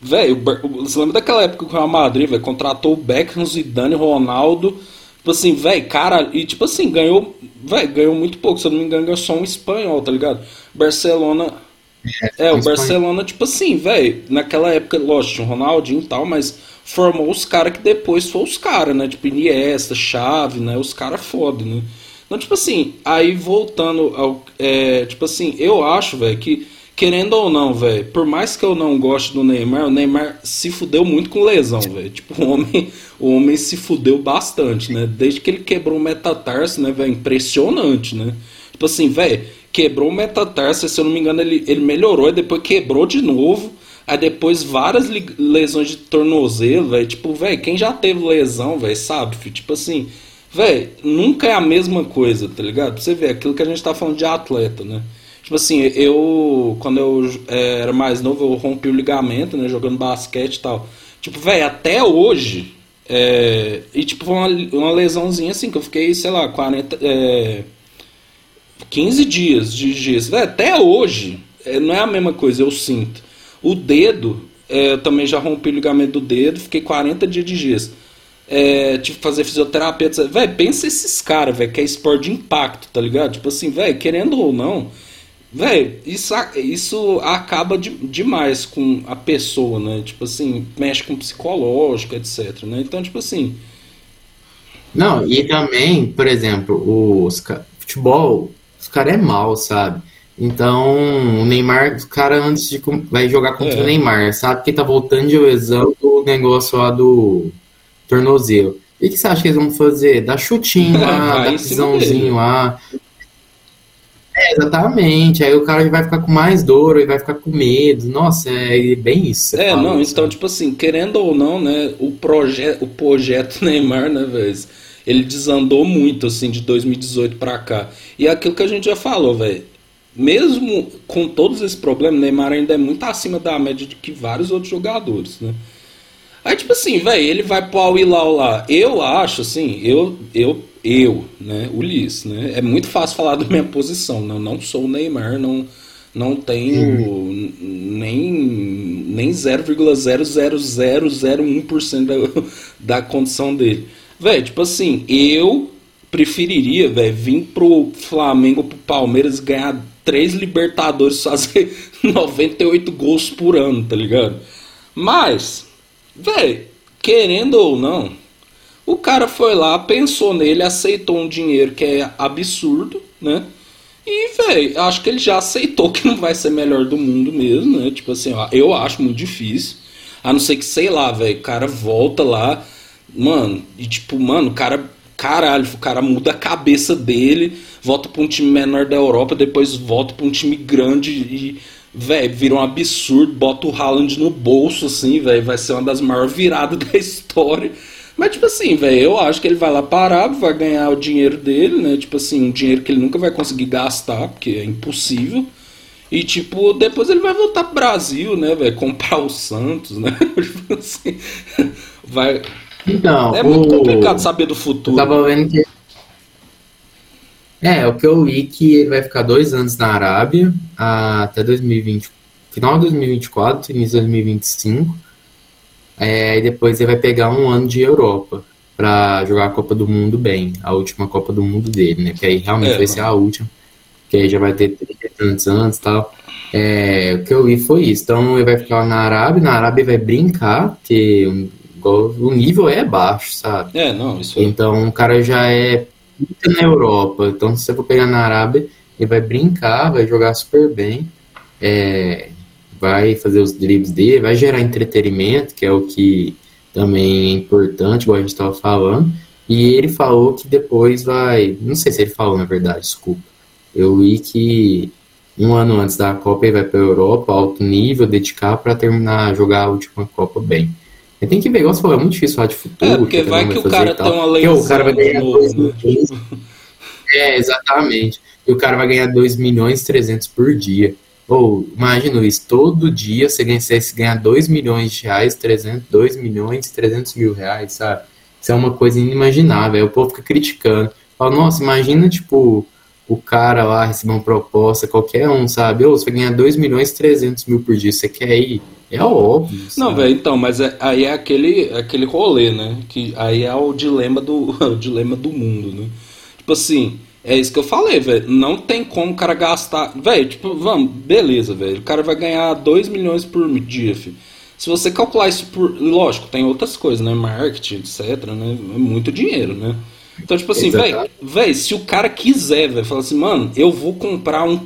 velho, você lembra daquela época que o Real Madrid, velho, contratou o Beckham, Zidane, Ronaldo, tipo assim, velho, cara, e tipo assim, ganhou, velho, ganhou muito pouco, se eu não me engano, ganhou só um espanhol, tá ligado? Barcelona é, é o Barcelona, tipo assim, velho, naquela época, lógico, tinha o Ronaldinho e tal, mas formou os caras que depois foram os caras, né? Tipo, Iniesta, Chave, né? Os caras foda, né? Então, tipo assim, aí voltando ao. É, tipo assim, eu acho, velho, que, querendo ou não, velho, por mais que eu não goste do Neymar, o Neymar se fudeu muito com lesão, velho. Tipo, o homem, o homem se fudeu bastante, né? Desde que ele quebrou o metatarso, né, velho? Impressionante, né? Tipo assim, velho, quebrou o metatarso, se eu não me engano, ele, ele melhorou e depois quebrou de novo. Aí depois várias lesões de tornozelo, velho. Tipo, velho, quem já teve lesão, velho, sabe? Tipo assim, velho, nunca é a mesma coisa, tá ligado? Pra você ver, aquilo que a gente tá falando de atleta, né? Tipo assim, eu, quando eu é, era mais novo, eu rompi o ligamento, né, jogando basquete e tal. Tipo, velho, até hoje, é, e tipo, uma, uma lesãozinha assim, que eu fiquei, sei lá, 40, é, 15 dias de gesso. Até hoje, é, não é a mesma coisa, eu sinto. O dedo, é, eu também já rompi o ligamento do dedo, fiquei 40 dias de gesso. É, tive que fazer fisioterapia. Véi, pensa esses caras, velho, que é esporte de impacto, tá ligado? Tipo assim, velho, querendo ou não, velho, isso, isso acaba de, demais com a pessoa, né? Tipo assim, mexe com o psicológico, etc. Né? Então, tipo assim. Não, e também, por exemplo, os futebol, os caras é mal, sabe? Então, o Neymar, o cara antes de vai jogar contra é. o Neymar, sabe que tá voltando de lesão do negócio lá do tornozelo. E o que você acha que eles vão fazer? Dar chutinho lá, dar pisãozinho lá. É, exatamente. Aí o cara vai ficar com mais dor e vai ficar com medo. Nossa, é bem isso. É, não, então, tipo assim, querendo ou não, né, o, proje o projeto Neymar, né, velho, ele desandou muito, assim, de 2018 pra cá. E é aquilo que a gente já falou, velho mesmo com todos esses problemas, Neymar ainda é muito acima da média de que vários outros jogadores, né? Aí, tipo assim, velho, ele vai pro Al Hilal lá. Eu acho, assim, eu, eu, eu, né, Ulisses, né? É muito fácil falar da minha posição. Não, não sou o Neymar, não, não tenho hum. nem, nem 0,00001% da, da condição dele. Velho, tipo assim, eu preferiria, velho, vir pro Flamengo, pro Palmeiras ganhar três Libertadores fazer 98 gols por ano, tá ligado? Mas, velho, querendo ou não, o cara foi lá, pensou nele, aceitou um dinheiro que é absurdo, né? E, velho, acho que ele já aceitou que não vai ser melhor do mundo mesmo, né? Tipo assim, ó, eu acho muito difícil. A não ser que, sei lá, velho, o cara volta lá, mano, e tipo, mano, o cara, caralho, o cara muda a cabeça dele volta para um time menor da Europa, depois volta para um time grande e, velho, vira um absurdo, bota o Haaland no bolso, assim, velho, vai ser uma das maiores viradas da história. Mas, tipo assim, velho, eu acho que ele vai lá parar, vai ganhar o dinheiro dele, né? Tipo assim, um dinheiro que ele nunca vai conseguir gastar, porque é impossível. E, tipo, depois ele vai voltar pro Brasil, né, velho? Comprar o Santos, né? tipo assim, vai. Então, é muito complicado saber do futuro. Eu tava vendo que é, o que eu li que ele vai ficar dois anos na Arábia, até 2020, final de 2024, início de 2025. É, e depois ele vai pegar um ano de Europa para jogar a Copa do Mundo bem, a última Copa do Mundo dele, né? Que aí realmente é, vai ser a última, que aí já vai ter 30 tantos anos e tal. É, o que eu li foi isso. Então ele vai ficar na Arábia, na Arábia vai brincar, porque o nível é baixo, sabe? É, não, isso é. Então o cara já é na Europa. Então, se você for pegar na Arábia, ele vai brincar, vai jogar super bem, é, vai fazer os dribles dele, vai gerar entretenimento, que é o que também é importante, igual a gente estava falando. E ele falou que depois vai. Não sei se ele falou, na verdade, desculpa. Eu li que um ano antes da Copa ele vai para a Europa, alto nível, dedicar para terminar, jogar a última Copa bem. Tem que ver, igual você falou, é muito difícil falar de futuro. É, porque vai que o cara tem uma lesão. o cara vai ganhar 2 né? milhões. É, exatamente. E o cara vai ganhar 2 milhões e 300 por dia. Ou, imagina isso, todo dia você ganha, você ganhar 2 milhões de reais, 300, 2 milhões e 300 mil reais, sabe? Isso é uma coisa inimaginável. Aí o povo fica criticando. Fala, nossa, imagina, tipo, o cara lá receber uma proposta, qualquer um, sabe? Ou você vai ganhar 2 milhões e 300 mil por dia, você quer ir? É óbvio. Não, velho, então, mas é, aí é aquele, aquele rolê, né? Que aí é o dilema do, o dilema do mundo, né? Tipo assim, é isso que eu falei, velho. Não tem como o cara gastar. Velho, tipo, vamos, beleza, velho. O cara vai ganhar 2 milhões por dia, filho. Se você calcular isso por. Lógico, tem outras coisas, né? Marketing, etc, né? É muito dinheiro, né? Então, tipo assim, velho, se o cara quiser, velho, falar assim, mano, eu vou comprar um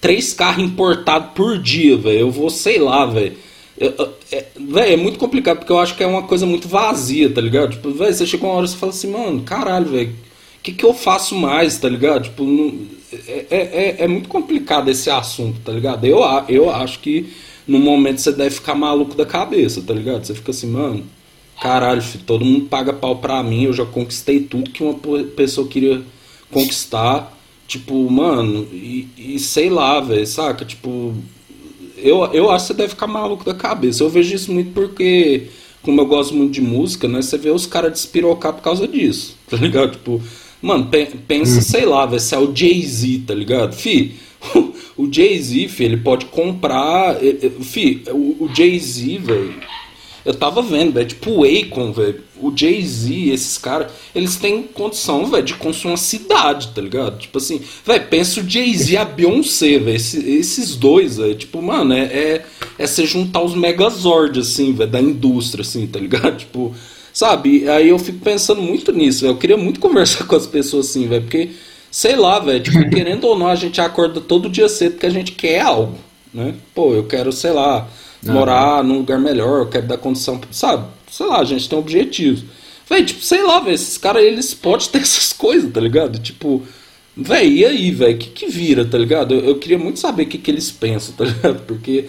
três carros importados por dia, velho. Eu vou, sei lá, velho. É, é, é muito complicado, porque eu acho que é uma coisa muito vazia, tá ligado? Tipo, velho, você chega uma hora e você fala assim, mano, caralho, velho, o que, que eu faço mais, tá ligado? Tipo, não, é, é, é, é, muito complicado esse assunto, tá ligado? Eu, eu acho que no momento você deve ficar maluco da cabeça, tá ligado? Você fica assim, mano, caralho, filho, todo mundo paga pau pra mim, eu já conquistei tudo que uma pessoa queria conquistar. Tipo, mano, e, e sei lá, velho, saca? Tipo, eu, eu acho que você deve ficar maluco da cabeça. Eu vejo isso muito porque, como eu gosto muito de música, né? Você vê os caras despirocar por causa disso, tá ligado? Tipo, mano, pensa, hum. sei lá, velho, se é o Jay-Z, tá ligado? Fi, o Jay-Z, fi, ele pode comprar. Fi, o, o Jay-Z, velho eu tava vendo, velho, tipo o Akon, velho, o Jay-Z, esses caras, eles têm condição, velho, de construir uma cidade, tá ligado? Tipo assim, velho, pensa o Jay-Z e a Beyoncé, velho, esses, esses dois, velho, tipo, mano, é, é, é você juntar os Megazord, assim, velho, da indústria, assim, tá ligado? Tipo, sabe? Aí eu fico pensando muito nisso, véio. eu queria muito conversar com as pessoas assim, velho, porque, sei lá, velho, tipo, querendo ou não, a gente acorda todo dia cedo porque a gente quer algo, né? Pô, eu quero, sei lá morar num lugar melhor, eu quero dar condição, sabe? Sei lá, a gente tem objetivos. Véi, tipo, sei lá, velho, esses caras, eles podem ter essas coisas, tá ligado? Tipo, véi, e aí, velho, o que que vira, tá ligado? Eu, eu queria muito saber o que que eles pensam, tá ligado? Porque,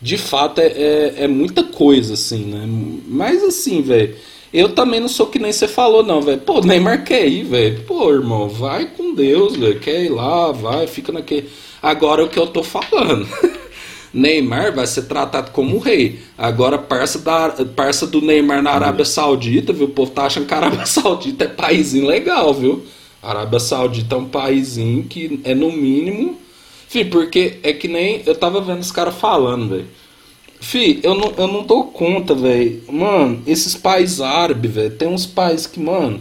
de fato, é, é, é muita coisa, assim, né? Mas, assim, velho, eu também não sou que nem você falou, não, velho. Pô, Neymar quer ir, velho. Pô, irmão, vai com Deus, velho. Quer ir lá, vai, fica naquele... Agora, o que eu tô falando... Neymar vai ser tratado como um rei. Agora, parça, da, parça do Neymar na Arábia Saudita, viu? O povo tá achando que a Arábia Saudita é paísinho legal, viu? A Arábia Saudita é um paísinho que é no mínimo. Fih, porque é que nem eu tava vendo os caras falando, velho. Fih, eu não, eu não dou conta, velho. Mano, esses países árabes, velho, tem uns países que, mano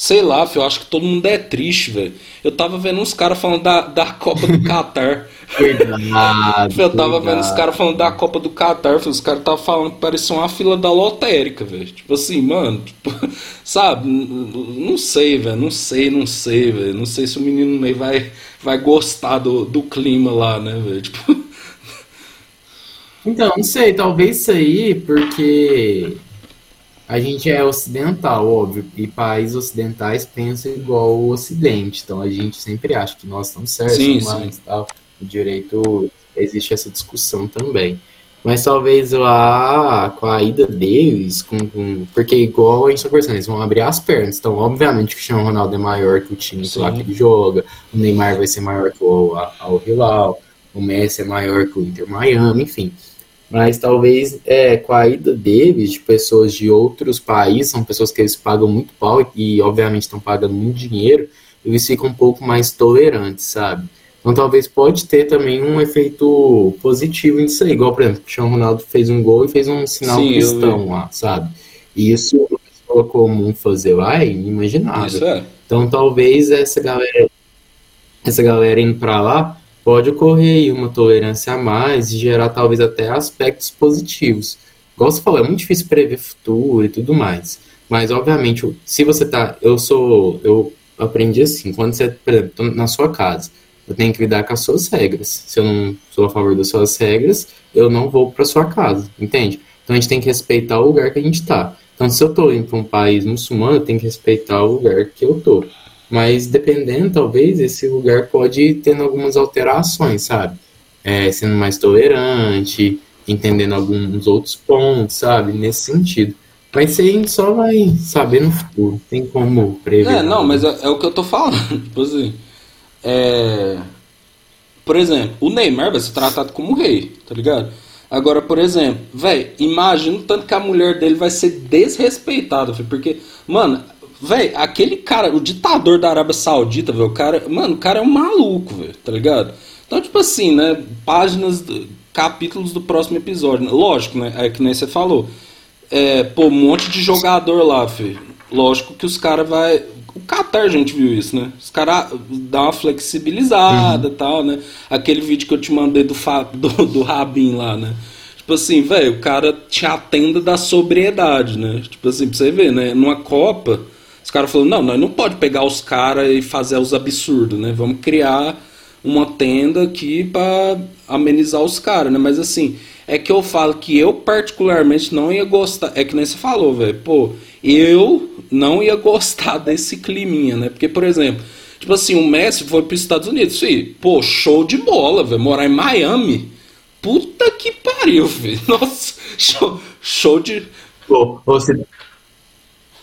Sei lá, filho, eu acho que todo mundo é triste, velho. Eu tava vendo uns caras falando da, da Copa do Catar. Cuidado, eu tava cuidado. vendo os caras falando da Copa do Catar, os caras estavam falando que parecia uma fila da lotérica, velho. Tipo assim, mano, tipo, sabe? Não sei, velho, não sei, não sei, velho. Não sei se o menino Ney vai, vai gostar do, do clima lá, né, velho? Tipo... Então, não sei, talvez isso aí, porque a gente é ocidental, óbvio, e países ocidentais pensam igual o Ocidente, então a gente sempre acha que nós estamos certos, sim, mas sim. tal. O direito existe essa discussão também. Mas talvez lá, com a ida deles, com, com, porque igual a gente está conversando, eles vão abrir as pernas. Então, obviamente, o Cristiano Ronaldo é maior que o time Sim. lá que ele joga, o Neymar vai ser maior que o Al Hilal, o Messi é maior que o Inter Miami, enfim. Mas talvez é, com a ida deles, de pessoas de outros países, são pessoas que eles pagam muito pau e, obviamente, estão pagando muito dinheiro, eles ficam um pouco mais tolerantes, sabe? Então talvez pode ter também um efeito positivo nisso aí. Igual, por exemplo, o Cristiano Ronaldo fez um gol e fez um sinal Sim, cristão lá, sabe? E isso uma pessoa comum fazer lá é inimaginável. É. Então talvez essa galera, essa galera indo pra lá pode ocorrer uma tolerância a mais e gerar talvez até aspectos positivos. Igual você falou, é muito difícil prever futuro e tudo mais. Mas, obviamente, se você tá. Eu sou. Eu aprendi assim, quando você, por exemplo, na sua casa, eu tenho que lidar com as suas regras. Se eu não sou a favor das suas regras, eu não vou para sua casa, entende? Então a gente tem que respeitar o lugar que a gente está. Então, se eu estou indo para um país muçulmano, eu tenho que respeitar o lugar que eu estou. Mas dependendo, talvez, esse lugar pode ir tendo algumas alterações, sabe? É, sendo mais tolerante, entendendo alguns outros pontos, sabe? Nesse sentido. Mas isso aí a gente só vai saber no futuro. Tem como prever. É, não, mas é, é, o que eu tô falando. Tipo assim. É... Por exemplo, o Neymar vai ser tratado como rei, tá ligado? Agora, por exemplo, velho, imagina o tanto que a mulher dele vai ser desrespeitada, porque, mano, Véi, aquele cara, o ditador da Arábia Saudita, velho, o cara. Mano, o cara é um maluco, velho, tá ligado? Então, tipo assim, né? Páginas, capítulos do próximo episódio. Lógico, né? É que nem você falou. É, pô, um monte de jogador lá, filho. Lógico que os caras vai. O Qatar a gente viu isso, né? Os caras dão uma flexibilizada e uhum. tal, né? Aquele vídeo que eu te mandei do, do, do Rabin lá, né? Tipo assim, velho, o cara tinha a tenda da sobriedade, né? Tipo assim, pra você ver, né? Numa Copa os caras falaram, não, nós não pode pegar os caras e fazer os absurdos, né? Vamos criar uma tenda aqui para amenizar os caras, né? Mas assim, é que eu falo que eu particularmente não ia gostar, é que nem você falou, velho. Pô, eu não ia gostar desse climinha, né? Porque, por exemplo, tipo assim, o Messi foi para os Estados Unidos, sim, pô, show de bola, velho. Morar em Miami, puta que pariu, velho. Nossa, show, show de. Pô, você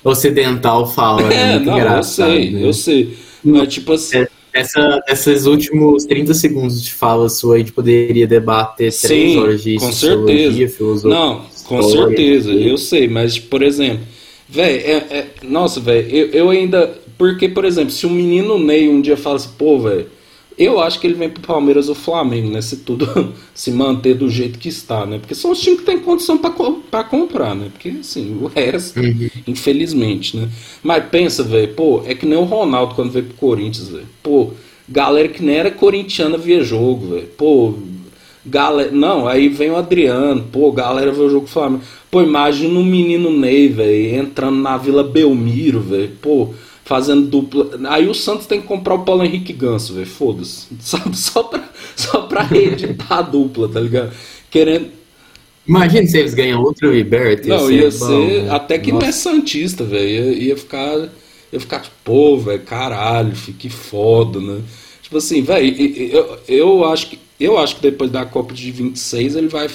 ocidental fala. É, é não, eu sei, né? eu sei. Mas, tipo assim. É, essa, esses últimos 30 segundos de fala sua, a gente poderia debater Sim, três horas de com certeza. filosofia. Não, com certeza, eu sei, mas, por exemplo, velho, é, é, nossa, velho, eu, eu ainda. Porque, por exemplo, se um menino Ney um dia fala assim, pô, velho eu acho que ele vem pro Palmeiras ou Flamengo, né? Se tudo se manter do jeito que está, né? Porque são os times que têm condição para comprar, né? Porque, assim, o resto, uhum. infelizmente, né? Mas pensa, velho, pô, é que nem o Ronaldo quando veio pro Corinthians, velho. Pô, galera que nem era corintiana via jogo, velho. Pô, galera. Não, aí vem o Adriano, pô, galera vê o jogo do Flamengo. Pô, imagina um menino Ney, velho, entrando na Vila Belmiro, velho. Pô fazendo dupla. Aí o Santos tem que comprar o Paulo Henrique Ganso, velho. Foda-se. Sabe? Só pra, só pra reeditar a dupla, tá ligado? Querendo. Imagina se eles ganham outro Liberty. Não, ia ser. Bom, né? até que Nossa. não é Santista, velho. Ia, ia ficar. Ia ficar tipo, pô, velho, caralho, que foda, né? Tipo assim, velho, eu, eu acho que. Eu acho que depois da Copa de 26 ele vai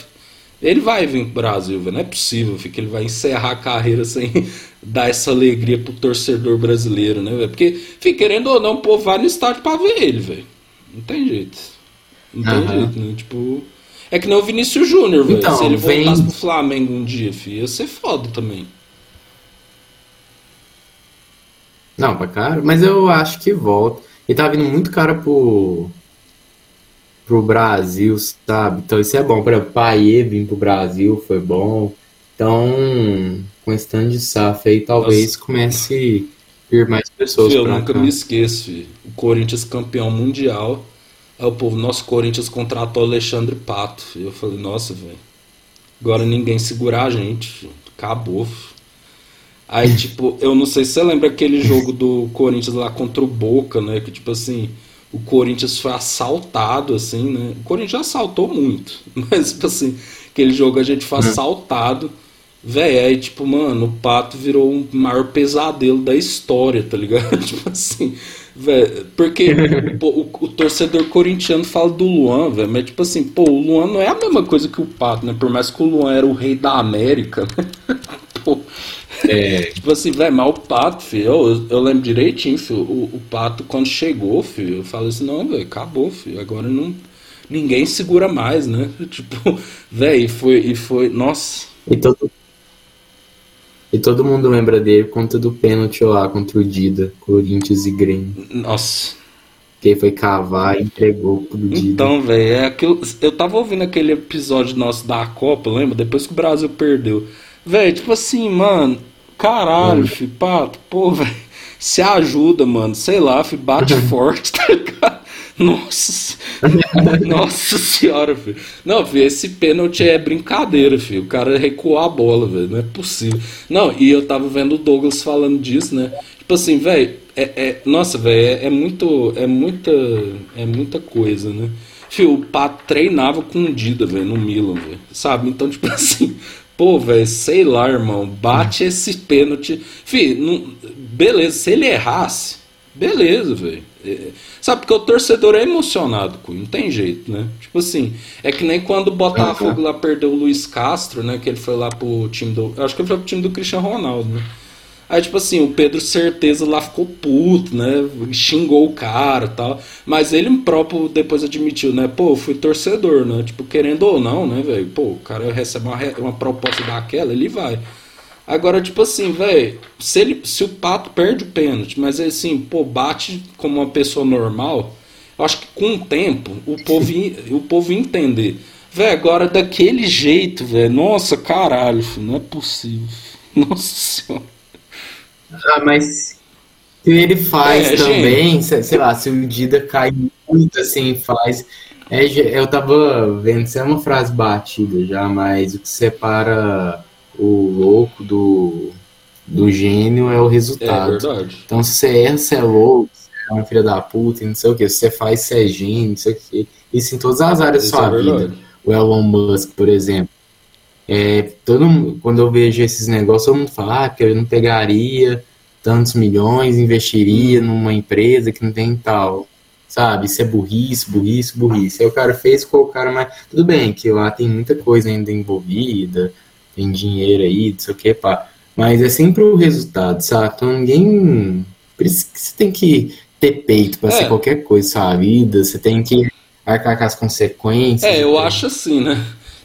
ele vai vir pro Brasil, velho. Não é possível, que ele vai encerrar a carreira sem dar essa alegria pro torcedor brasileiro, né, velho? Porque, fica, querendo ou não, o povo vai no estádio pra ver ele, velho. Não tem jeito. Não tem uhum. jeito, né? Tipo. É que nem o Vinícius Júnior, velho. Então, Se ele vem... voltasse pro Flamengo um dia, filho, ia ser foda também. Não, pra cara, mas eu acho que volta. Ele tá vindo muito cara pro pro Brasil, sabe? Então isso é bom. Para o Paê vir pro Brasil foi bom. Então, com esse tanto de SAF aí, talvez Nossa. comece a ir mais pessoas Eu nunca cá. me esqueço, filho. O Corinthians campeão mundial. É o povo, nosso Corinthians contratou Alexandre Pato. Filho. Eu falei, nossa, velho. Agora ninguém segurar a gente, filho. Acabou, filho. Aí, tipo, eu não sei se você lembra aquele jogo do Corinthians lá contra o Boca, né? Que, tipo assim, o Corinthians foi assaltado, assim, né? O Corinthians já assaltou muito, mas, tipo assim, aquele jogo a gente foi uhum. assaltado. Véi, aí, tipo, mano, o Pato virou o maior pesadelo da história, tá ligado? tipo assim, velho, porque pô, o, o, torcedor corintiano fala do Luan, velho, mas, tipo assim, pô, o Luan não é a mesma coisa que o Pato, né? Por mais que o Luan era o rei da América, né? pô, é, tipo assim, velho, mas o Pato, filho, eu, eu lembro direitinho, filho, o, o Pato quando chegou, filho, eu falei assim, não, velho, acabou, filho, agora não, ninguém segura mais, né? Tipo, velho, e foi, e foi, nossa. E todo, e todo mundo lembra dele conta do pênalti lá contra o Dida, Corinthians e Grêmio. Nossa. Que foi cavar e entregou pro Dida. Então, velho, é aquilo. Eu tava ouvindo aquele episódio nosso da Copa, lembra? Depois que o Brasil perdeu. Velho, tipo assim, mano, Caralho, filho, pato, pô, velho. Se ajuda, mano. Sei lá, filho, bate forte, tá ligado? Nossa, nossa senhora, filho. Não, filho, esse pênalti é brincadeira, filho. O cara recuou a bola, velho. Não é possível. Não, e eu tava vendo o Douglas falando disso, né? Tipo assim, velho, é, é, nossa, velho, é, é, muito, é muita, é muita coisa, né? Filho, o Pato treinava com o Dida, velho, no Milan, velho. Sabe? Então, tipo assim, Pô, velho, sei lá, irmão. Bate esse pênalti. Fih, não... beleza, se ele errasse, beleza, velho. É... Sabe, porque o torcedor é emocionado, não tem jeito, né? Tipo assim, é que nem quando o Botafogo lá perdeu o Luiz Castro, né? Que ele foi lá pro time do. Acho que ele foi pro time do Cristiano Ronaldo, né? Aí, tipo assim, o Pedro Certeza lá ficou puto, né? Xingou o cara tal. Mas ele próprio depois admitiu, né? Pô, fui torcedor, né? Tipo, querendo ou não, né, velho? Pô, o cara recebe uma, uma proposta daquela, ele vai. Agora, tipo assim, velho, se, ele, se o Pato perde o pênalti, mas assim, pô, bate como uma pessoa normal, eu acho que com o tempo o povo, o povo entender. Velho, agora daquele jeito, velho, nossa, caralho, filho, não é possível. Nossa senhora. Ah, mas se ele faz é, também, gente... sei lá, se o Dida cai muito assim, faz. É, eu tava vendo, isso é uma frase batida já, mas o que separa o louco do, do gênio é o resultado. É verdade. Então se você erra, você é louco, você é uma filha da puta e não sei o que. Se você faz, você é gênio, não sei o que. Isso em todas as áreas Isso da sua é vida. O Elon Musk, por exemplo. É, todo, quando eu vejo esses negócios, todo mundo fala ah, que eu não pegaria tantos milhões, investiria numa empresa que não tem tal. Sabe? Isso é burrice, burrice, burrice. Aí o cara fez, ficou o cara mais. Tudo bem, que lá tem muita coisa ainda envolvida, tem dinheiro aí, não sei o que, pá. Mas é sempre o resultado, sabe? Então ninguém. Por isso que você tem que ter peito para é. ser qualquer coisa na sua vida, você tem que arcar com as consequências. É, eu acho assim, né?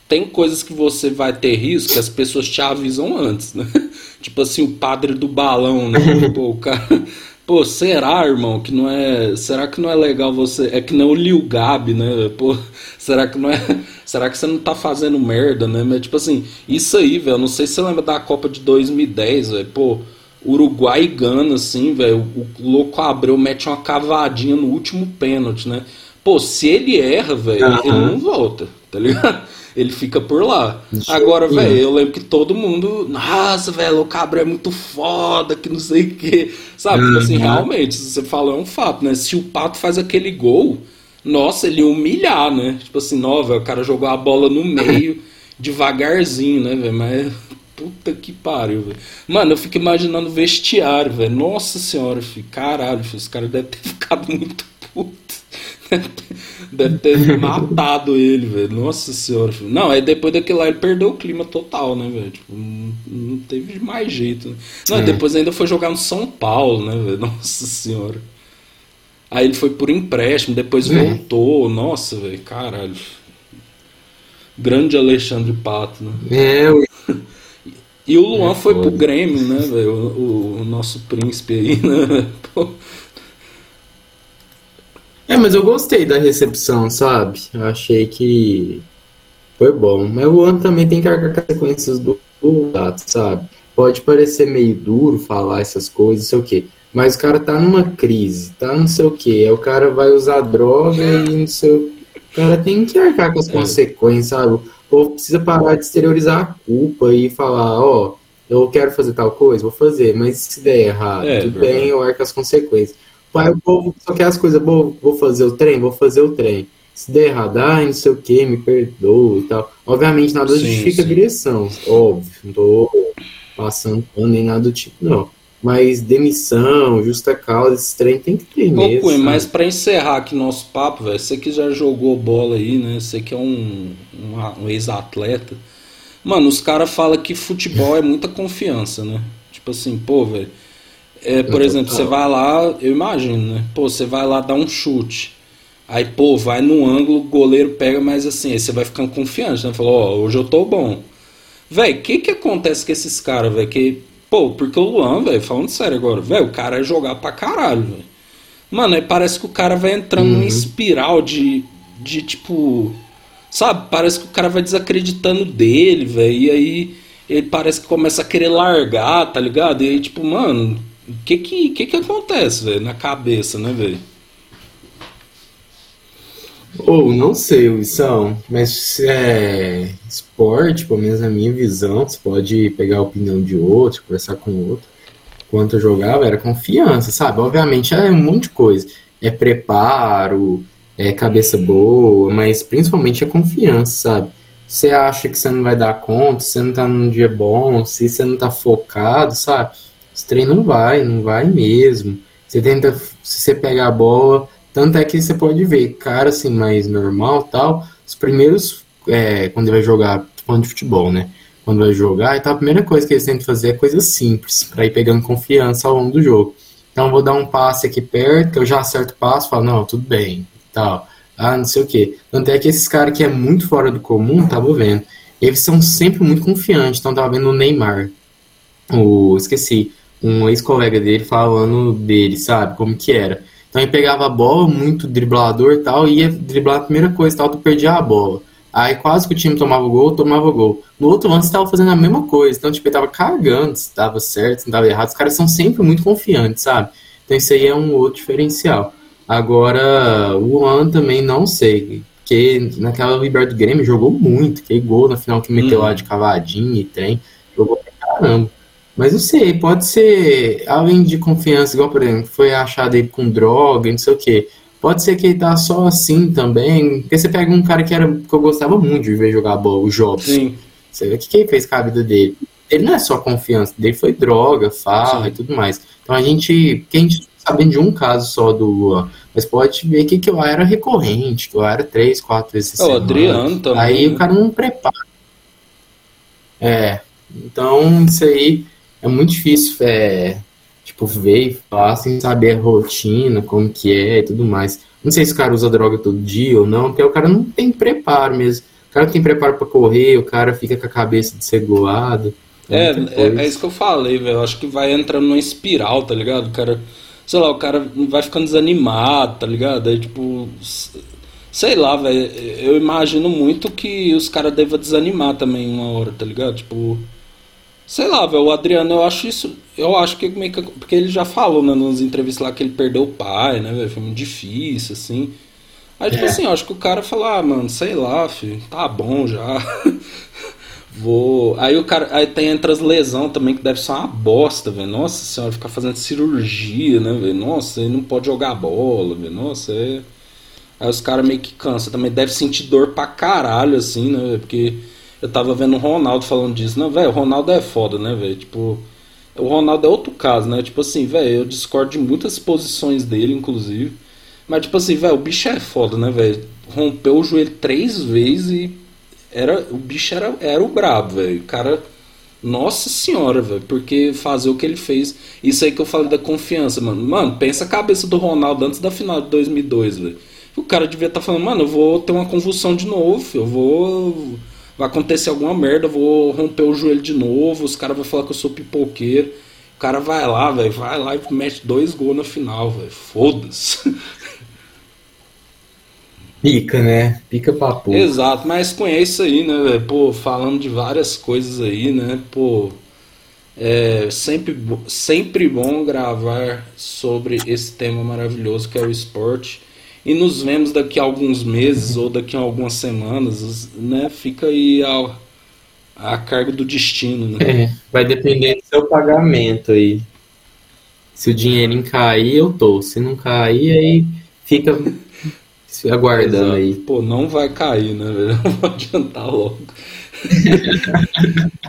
Tem coisas que você vai ter risco que as pessoas te avisam antes, né? tipo assim, o padre do balão, né? Pô, o cara. Pô, será, irmão, que não é. Será que não é legal você. É que não o Lil Gabi, né? Pô, será que não é. Será que você não tá fazendo merda, né? Mas, tipo assim, isso aí, velho. Não sei se você lembra da Copa de 2010, velho. Pô, Uruguai e Gana, assim, velho. O louco Abreu mete uma cavadinha no último pênalti, né? Pô, se ele erra, velho, uhum. ele não volta, tá ligado? Ele fica por lá. Agora, velho, eu lembro que todo mundo. Nossa, velho, o Cabra é muito foda, que não sei o quê. Sabe? Uhum. Tipo assim, realmente, se você fala, é um fato, né? Se o Pato faz aquele gol, nossa, ele ia humilhar, né? Tipo assim, não, velho, o cara jogou a bola no meio, devagarzinho, né, velho? Mas. Puta que pariu, velho. Mano, eu fico imaginando o vestiário, velho. Nossa senhora, filho. Caralho, filho, esse cara deve ter ficado muito puto. Deve ter matado ele, velho. Nossa senhora. Filho. Não, aí depois daquilo lá ele perdeu o clima total, né, velho? Tipo, não, não, teve mais jeito. Né? Não, é. depois ainda foi jogar no São Paulo, né, velho? Nossa senhora. Aí ele foi por empréstimo, depois é. voltou. Nossa, velho, caralho. Grande Alexandre Pato, né? É, eu... E o Luan é foi pro Grêmio, né, velho? O, o, nosso príncipe aí, né? Pô, é, mas eu gostei da recepção, sabe? Eu achei que foi bom. Mas o ano também tem que arcar com as consequências do gato, sabe? Pode parecer meio duro falar essas coisas, não sei o quê. Mas o cara tá numa crise, tá não sei o quê. Aí o cara vai usar droga e não sei o O cara tem que arcar com as é. consequências, sabe? O povo precisa parar de exteriorizar a culpa e falar, ó, oh, eu quero fazer tal coisa, vou fazer, mas se der errado, é, tudo bem, eu arco as consequências. Pai, o povo só quer as coisas boas, vou fazer o trem, vou fazer o trem. Se der errado, ai, não sei o que, me perdoa e tal. Obviamente, nada sim, justifica sim. a direção, óbvio. Não tô passando pano nem nada do tipo, não. Mas demissão, justa causa, esse trem tem que ter Pô, mesmo. Cunha, mas para encerrar aqui nosso papo, velho, você que já jogou bola aí, né? Você que é um, um, um ex-atleta. Mano, os caras falam que futebol é muita confiança, né? Tipo assim, pô, velho é, por exemplo, você vai lá, eu imagino, né? Pô, você vai lá dar um chute. Aí, pô, vai no ângulo, o goleiro pega, mas assim, aí você vai ficando confiante, né? Falou, ó, oh, hoje eu tô bom. Véi, o que que acontece com esses caras, velho? Que, pô, porque o Luan, velho, falando sério agora, velho, o cara é jogar pra caralho, velho. Mano, aí parece que o cara vai entrando uhum. numa espiral de, de tipo. Sabe? Parece que o cara vai desacreditando dele, velho. E aí ele parece que começa a querer largar, tá ligado? E aí, tipo, mano, o que que, que que acontece, velho, na cabeça, né, velho? Ou, oh, não sei, Wilson, mas é esporte, pelo menos na minha visão, você pode pegar a opinião de outro, conversar com outro. Quanto eu jogava, era confiança, sabe? Obviamente é um monte de coisa. É preparo, é cabeça boa, mas principalmente é confiança, sabe? Você acha que você não vai dar conta, você não tá num dia bom, se você não tá focado, sabe? Esse trem não vai, não vai mesmo. Você tenta, se você pegar a bola, tanto é que você pode ver, cara assim, mais normal tal, os primeiros, é, quando ele vai jogar, falando de futebol, né? Quando vai jogar, então a primeira coisa que eles tentam fazer é coisa simples, para ir pegando confiança ao longo do jogo. Então vou dar um passe aqui perto, eu já acerto o passe, falo, não, tudo bem, tal. Ah, não sei o que. Tanto é que esses caras que é muito fora do comum, tava vendo, eles são sempre muito confiantes. Então tava vendo o Neymar. O, esqueci um ex-colega dele falando dele, sabe? Como que era. Então ele pegava a bola, muito driblador e tal, ia driblar a primeira coisa e tal, tu perdia a bola. Aí quase que o time tomava gol, tomava gol. No outro lance estava fazendo a mesma coisa. Então, tipo, ele tava cagando se tava certo, se tava errado. Os caras são sempre muito confiantes, sabe? Então isso aí é um outro diferencial. Agora, o Juan também não sei. Porque naquela Libertad do Grêmio jogou muito. Que gol na final que meteu hum. lá de cavadinha e trem. Jogou pra caramba. Mas não sei, pode ser, além de confiança, igual, por exemplo, foi achado ele com droga, não sei o quê. Pode ser que ele tá só assim também. Porque você pega um cara que, era, que eu gostava muito de ver jogar bola, o Jobs. Sim. Você vê o que, que ele fez com a vida dele. Ele não é só confiança, dele foi droga, farra Sim. e tudo mais. Então a gente, que a gente tá sabendo de um caso só do Luan, mas pode ver que, que lá era recorrente, que lá era três, quatro vezes É, o. Adriano também. Aí né? o cara não prepara. É, então isso aí é muito difícil, é, tipo, ver e falar sem saber a rotina, como que é e tudo mais. Não sei se o cara usa droga todo dia ou não, porque o cara não tem preparo mesmo. O cara não tem preparo pra correr, o cara fica com a cabeça desregulada. É, é, coisa. é isso que eu falei, velho. Acho que vai entrando numa espiral, tá ligado? O cara, sei lá, o cara vai ficando desanimado, tá ligado? Aí, tipo, sei lá, velho. Eu imagino muito que os caras devam desanimar também uma hora, tá ligado? Tipo, sei lá, velho. O Adriano, eu acho isso. Eu acho que meio que. Porque ele já falou, né, nas entrevistas lá que ele perdeu o pai, né, velho? Foi muito difícil, assim. Aí, tipo É. assim, eu acho que o cara fala, ah, mano, sei lá, filho, tá bom já. Vou. Aí o cara. Aí tem entre as lesão também, que deve ser uma bosta, velho. Nossa senhora, ficar fazendo cirurgia, né, velho? Nossa, ele não pode jogar bola, velho. Nossa, é. Aí os caras meio que cansam também. Deve sentir dor pra caralho, assim, né, velho? Porque eu tava vendo o Ronaldo falando disso. Não, velho, o Ronaldo é foda, né, velho? Tipo. O Ronaldo é outro caso, né? Tipo assim, velho, eu discordo de muitas posições dele, inclusive. Mas, tipo assim, velho, o bicho é foda, né, velho? Rompeu o joelho três vezes e era, o bicho era, era o brabo, velho. O cara. Nossa senhora, velho. Porque fazer o que ele fez. Isso aí que eu falei da confiança, mano. Mano, pensa a cabeça do Ronaldo antes da final de 2002, velho. O cara devia estar falando, mano, eu vou ter uma convulsão de novo, eu vou. Vai acontecer alguma merda, vou romper o joelho de novo, os caras vão falar que eu sou pipoqueiro. O cara vai lá, velho, vai lá e mete dois gols na final, velho. Foda-se. Pica, né? Pica pra porra. Exato, mas com isso aí, né, velho? Pô, falando de várias coisas aí, né? Pô, é sempre, sempre bom gravar sobre esse tema maravilhoso que é o esporte. E nos vemos daqui a alguns meses ou daqui a algumas semanas, né? Fica aí ao, a cargo do destino, né? É, vai depender do seu pagamento aí. Se o dinheirinho cair, eu tô. Se não cair, aí fica se aguardando aí. Pô, não vai cair, né? Não vou adiantar logo.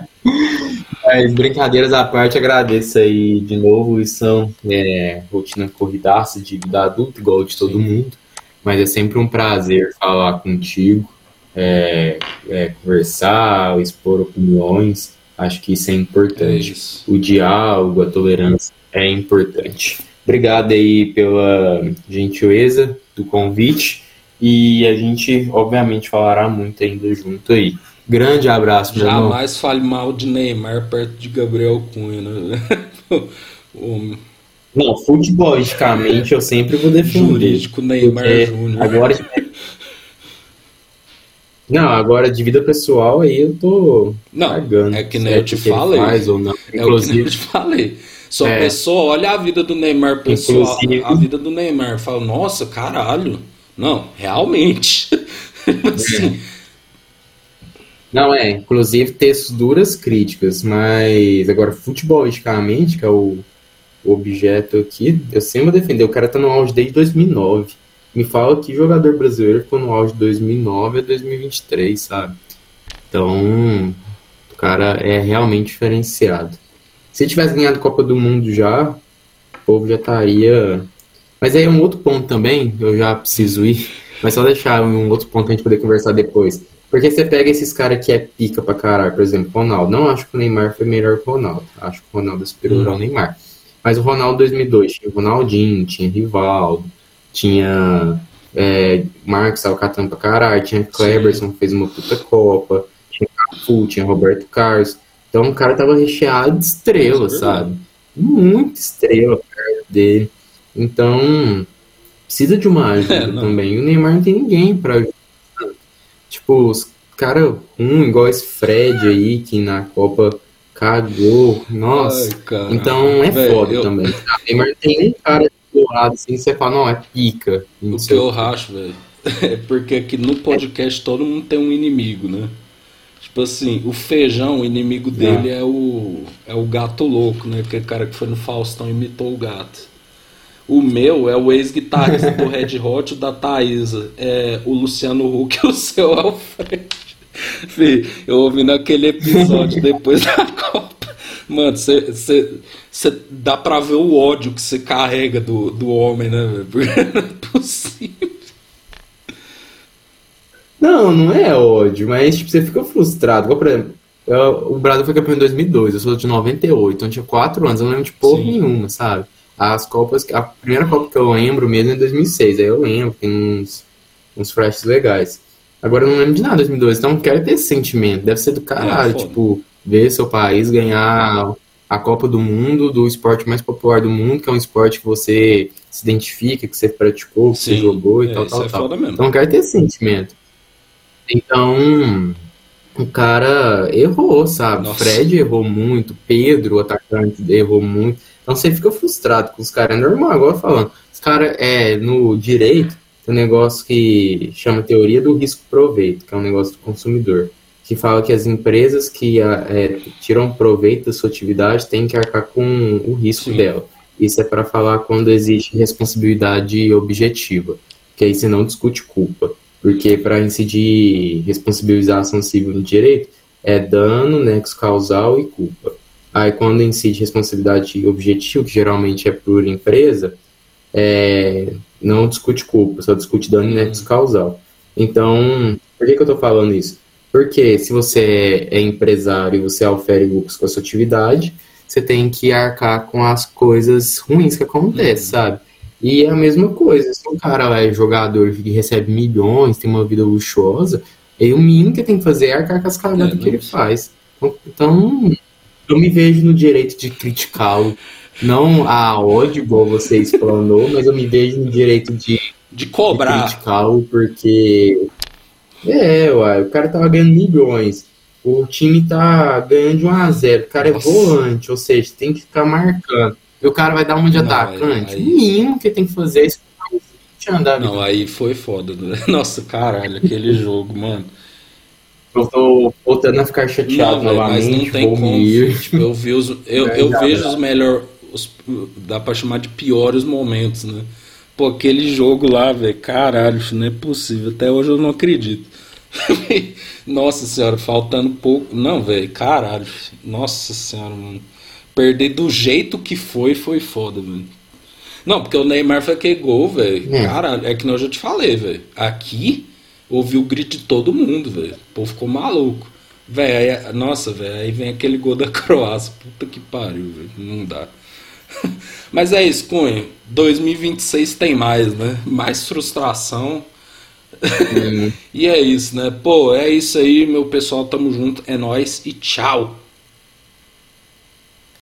Mas brincadeiras à parte, agradeço aí de novo. Isso são é, rotina corridaça de vida adulta, igual de todo Sim. mundo. Mas é sempre um prazer falar contigo, é, é, conversar, expor opiniões. Acho que isso é É importante. isso. o diálogo, a tolerância é importante. Obrigado aí pela gentileza do convite e a gente, obviamente, falará muito ainda junto aí. Grande abraço, meu irmão. Jamais fale mal de Neymar perto de Gabriel Cunha, né? Não, futebolisticamente eu sempre vou defender. jurídico Neymar Porque Júnior. agora. Não, agora de vida pessoal aí eu tô Não, cagando. é que nem se eu te falei. Ou não. É o que eu Inclusive, te falei. Só É. a pessoa olha a vida do Neymar pessoal, Inclusive- a vida do Neymar, fala, nossa, caralho. Não, realmente. assim, Não, é, inclusive textos duras críticas, mas agora futebolisticamente, que é o objeto aqui, eu sempre vou defender, o cara tá no auge desde 2009. Me fala que jogador brasileiro ficou no auge de 2009 a 2023, sabe? Então, o cara é realmente diferenciado. Se tivesse ganhado a Copa do Mundo já, o povo já estaria... Mas aí é um outro ponto também, eu já preciso ir, mas só deixar um outro ponto pra gente poder conversar depois. Porque você pega esses caras que é pica pra caralho, por exemplo, Ronaldo. Não acho que o Neymar foi melhor que o Ronaldo. Acho que o Ronaldo é superior ao Neymar. Mas o Ronaldo 2002 tinha o Ronaldinho, tinha Rivaldo, tinha é, Marcos Alcatão pra caralho, tinha Kleberson que fez uma puta Copa, tinha Cafu, tinha Roberto Carlos. Então o cara tava recheado de estrelas, Isso é sabe? Muita estrela perto dele. Então, precisa de uma ajuda É, também. E o Neymar não tem ninguém pra ajudar. Tipo, os caras um igual esse Fred aí, que na Copa cagou. Nossa. ai, cara. então é Velho, foda eu- também. Neymar não tem nem cara do lado assim, você fala, não, é pica. Não O que eu racho, velho, é porque aqui no podcast todo mundo tem um inimigo, né? Tipo assim, o feijão, o inimigo dele é, é o, é o gato louco, né? Aquele cara que foi no Faustão e imitou o gato. O meu é o ex-guitarrista do Red Hot, o da Thaisa. É o Luciano Huck e o seu Alfred. Fih, eu ouvi naquele episódio depois da Copa. Mano, você dá pra ver o ódio que você carrega do, do homem, né, Porque não é possível. Não, não é ódio, mas tipo, você fica frustrado. Igual, por exemplo, eu, o Brasil foi campeão em 2002, eu sou de 98, então tinha 4 anos, eu não lembro de porra Sim. nenhuma, sabe? As Copas, a primeira Copa que eu lembro mesmo é em 2006, aí eu lembro, tem uns, uns flashes legais. Agora eu não lembro de nada em 2002, então quero ter esse sentimento, deve ser do caralho, é, tipo, ver seu país ganhar a Copa do Mundo, do esporte mais popular do mundo, que é um esporte que você se identifica, que você praticou, que Sim, você jogou e é, tal, tal, é tal. Então quero ter esse sentimento. Então, o cara errou, sabe? Nossa. Fred errou muito, Pedro, o atacante, errou muito. Então você fica frustrado com os caras. É normal, agora falando. Os caras, é, no direito, um negócio que chama teoria do risco-proveito, que é um negócio do consumidor. Que fala que as empresas que é, tiram proveito da sua atividade têm que arcar com o risco Sim. dela. Isso é para falar quando existe responsabilidade objetiva, que aí você não discute culpa. Porque para incidir responsabilização civil no direito, é dano, nexo causal e culpa. Aí quando incide responsabilidade objetiva, que geralmente é por empresa, é, não discute culpa, só discute dano e nexo causal. Então, por que, que eu estou falando isso? Porque se você é empresário e você ofere lucros com a sua atividade, você tem que arcar com as coisas ruins que acontecem, uhum. sabe? E é a mesma coisa, se um cara é jogador que recebe milhões, tem uma vida luxuosa, aí o mínimo que tem que fazer é arcar com as cagadas é, que ele faz. Então, eu me vejo no direito de criticá-lo. Não a ódio, igual você explanou, mas eu me vejo no direito de, de cobrar. De criticá-lo, porque. É, uai, o cara tava ganhando milhões. O time tá ganhando de 1 a 0 O cara é Nossa. é volante, ou seja, tem que ficar marcando. E o cara vai dar uma de não, atacante. Aí, aí... O mínimo que tem que fazer é isso. Andar, não, aí foi foda. Né? Nossa, caralho, aquele jogo, mano. Eu tô voltando a ficar chateado não, novamente. Mas não tem como. Tipo, eu, vi os, eu, é, eu vejo os melhores. Dá pra chamar de piores momentos, né? Pô, aquele jogo lá, velho, caralho, não é possível. Até hoje eu não acredito. Nossa senhora, faltando pouco. Não, velho, caralho. Nossa senhora, mano perder do jeito que foi, foi foda, velho. Não, porque o Neymar foi aquele gol, velho. É. Caralho, é que eu já te falei, velho. Aqui, ouvi o grito de todo mundo, velho. O povo ficou maluco. Velho, nossa, velho, aí vem aquele gol da Croácia. Puta que pariu, velho. Não dá. Mas é isso, Cunha. 2026 tem mais, né? Mais frustração. Uhum. e é isso, né? Pô, é isso aí, meu pessoal. Tamo junto. É nós e tchau.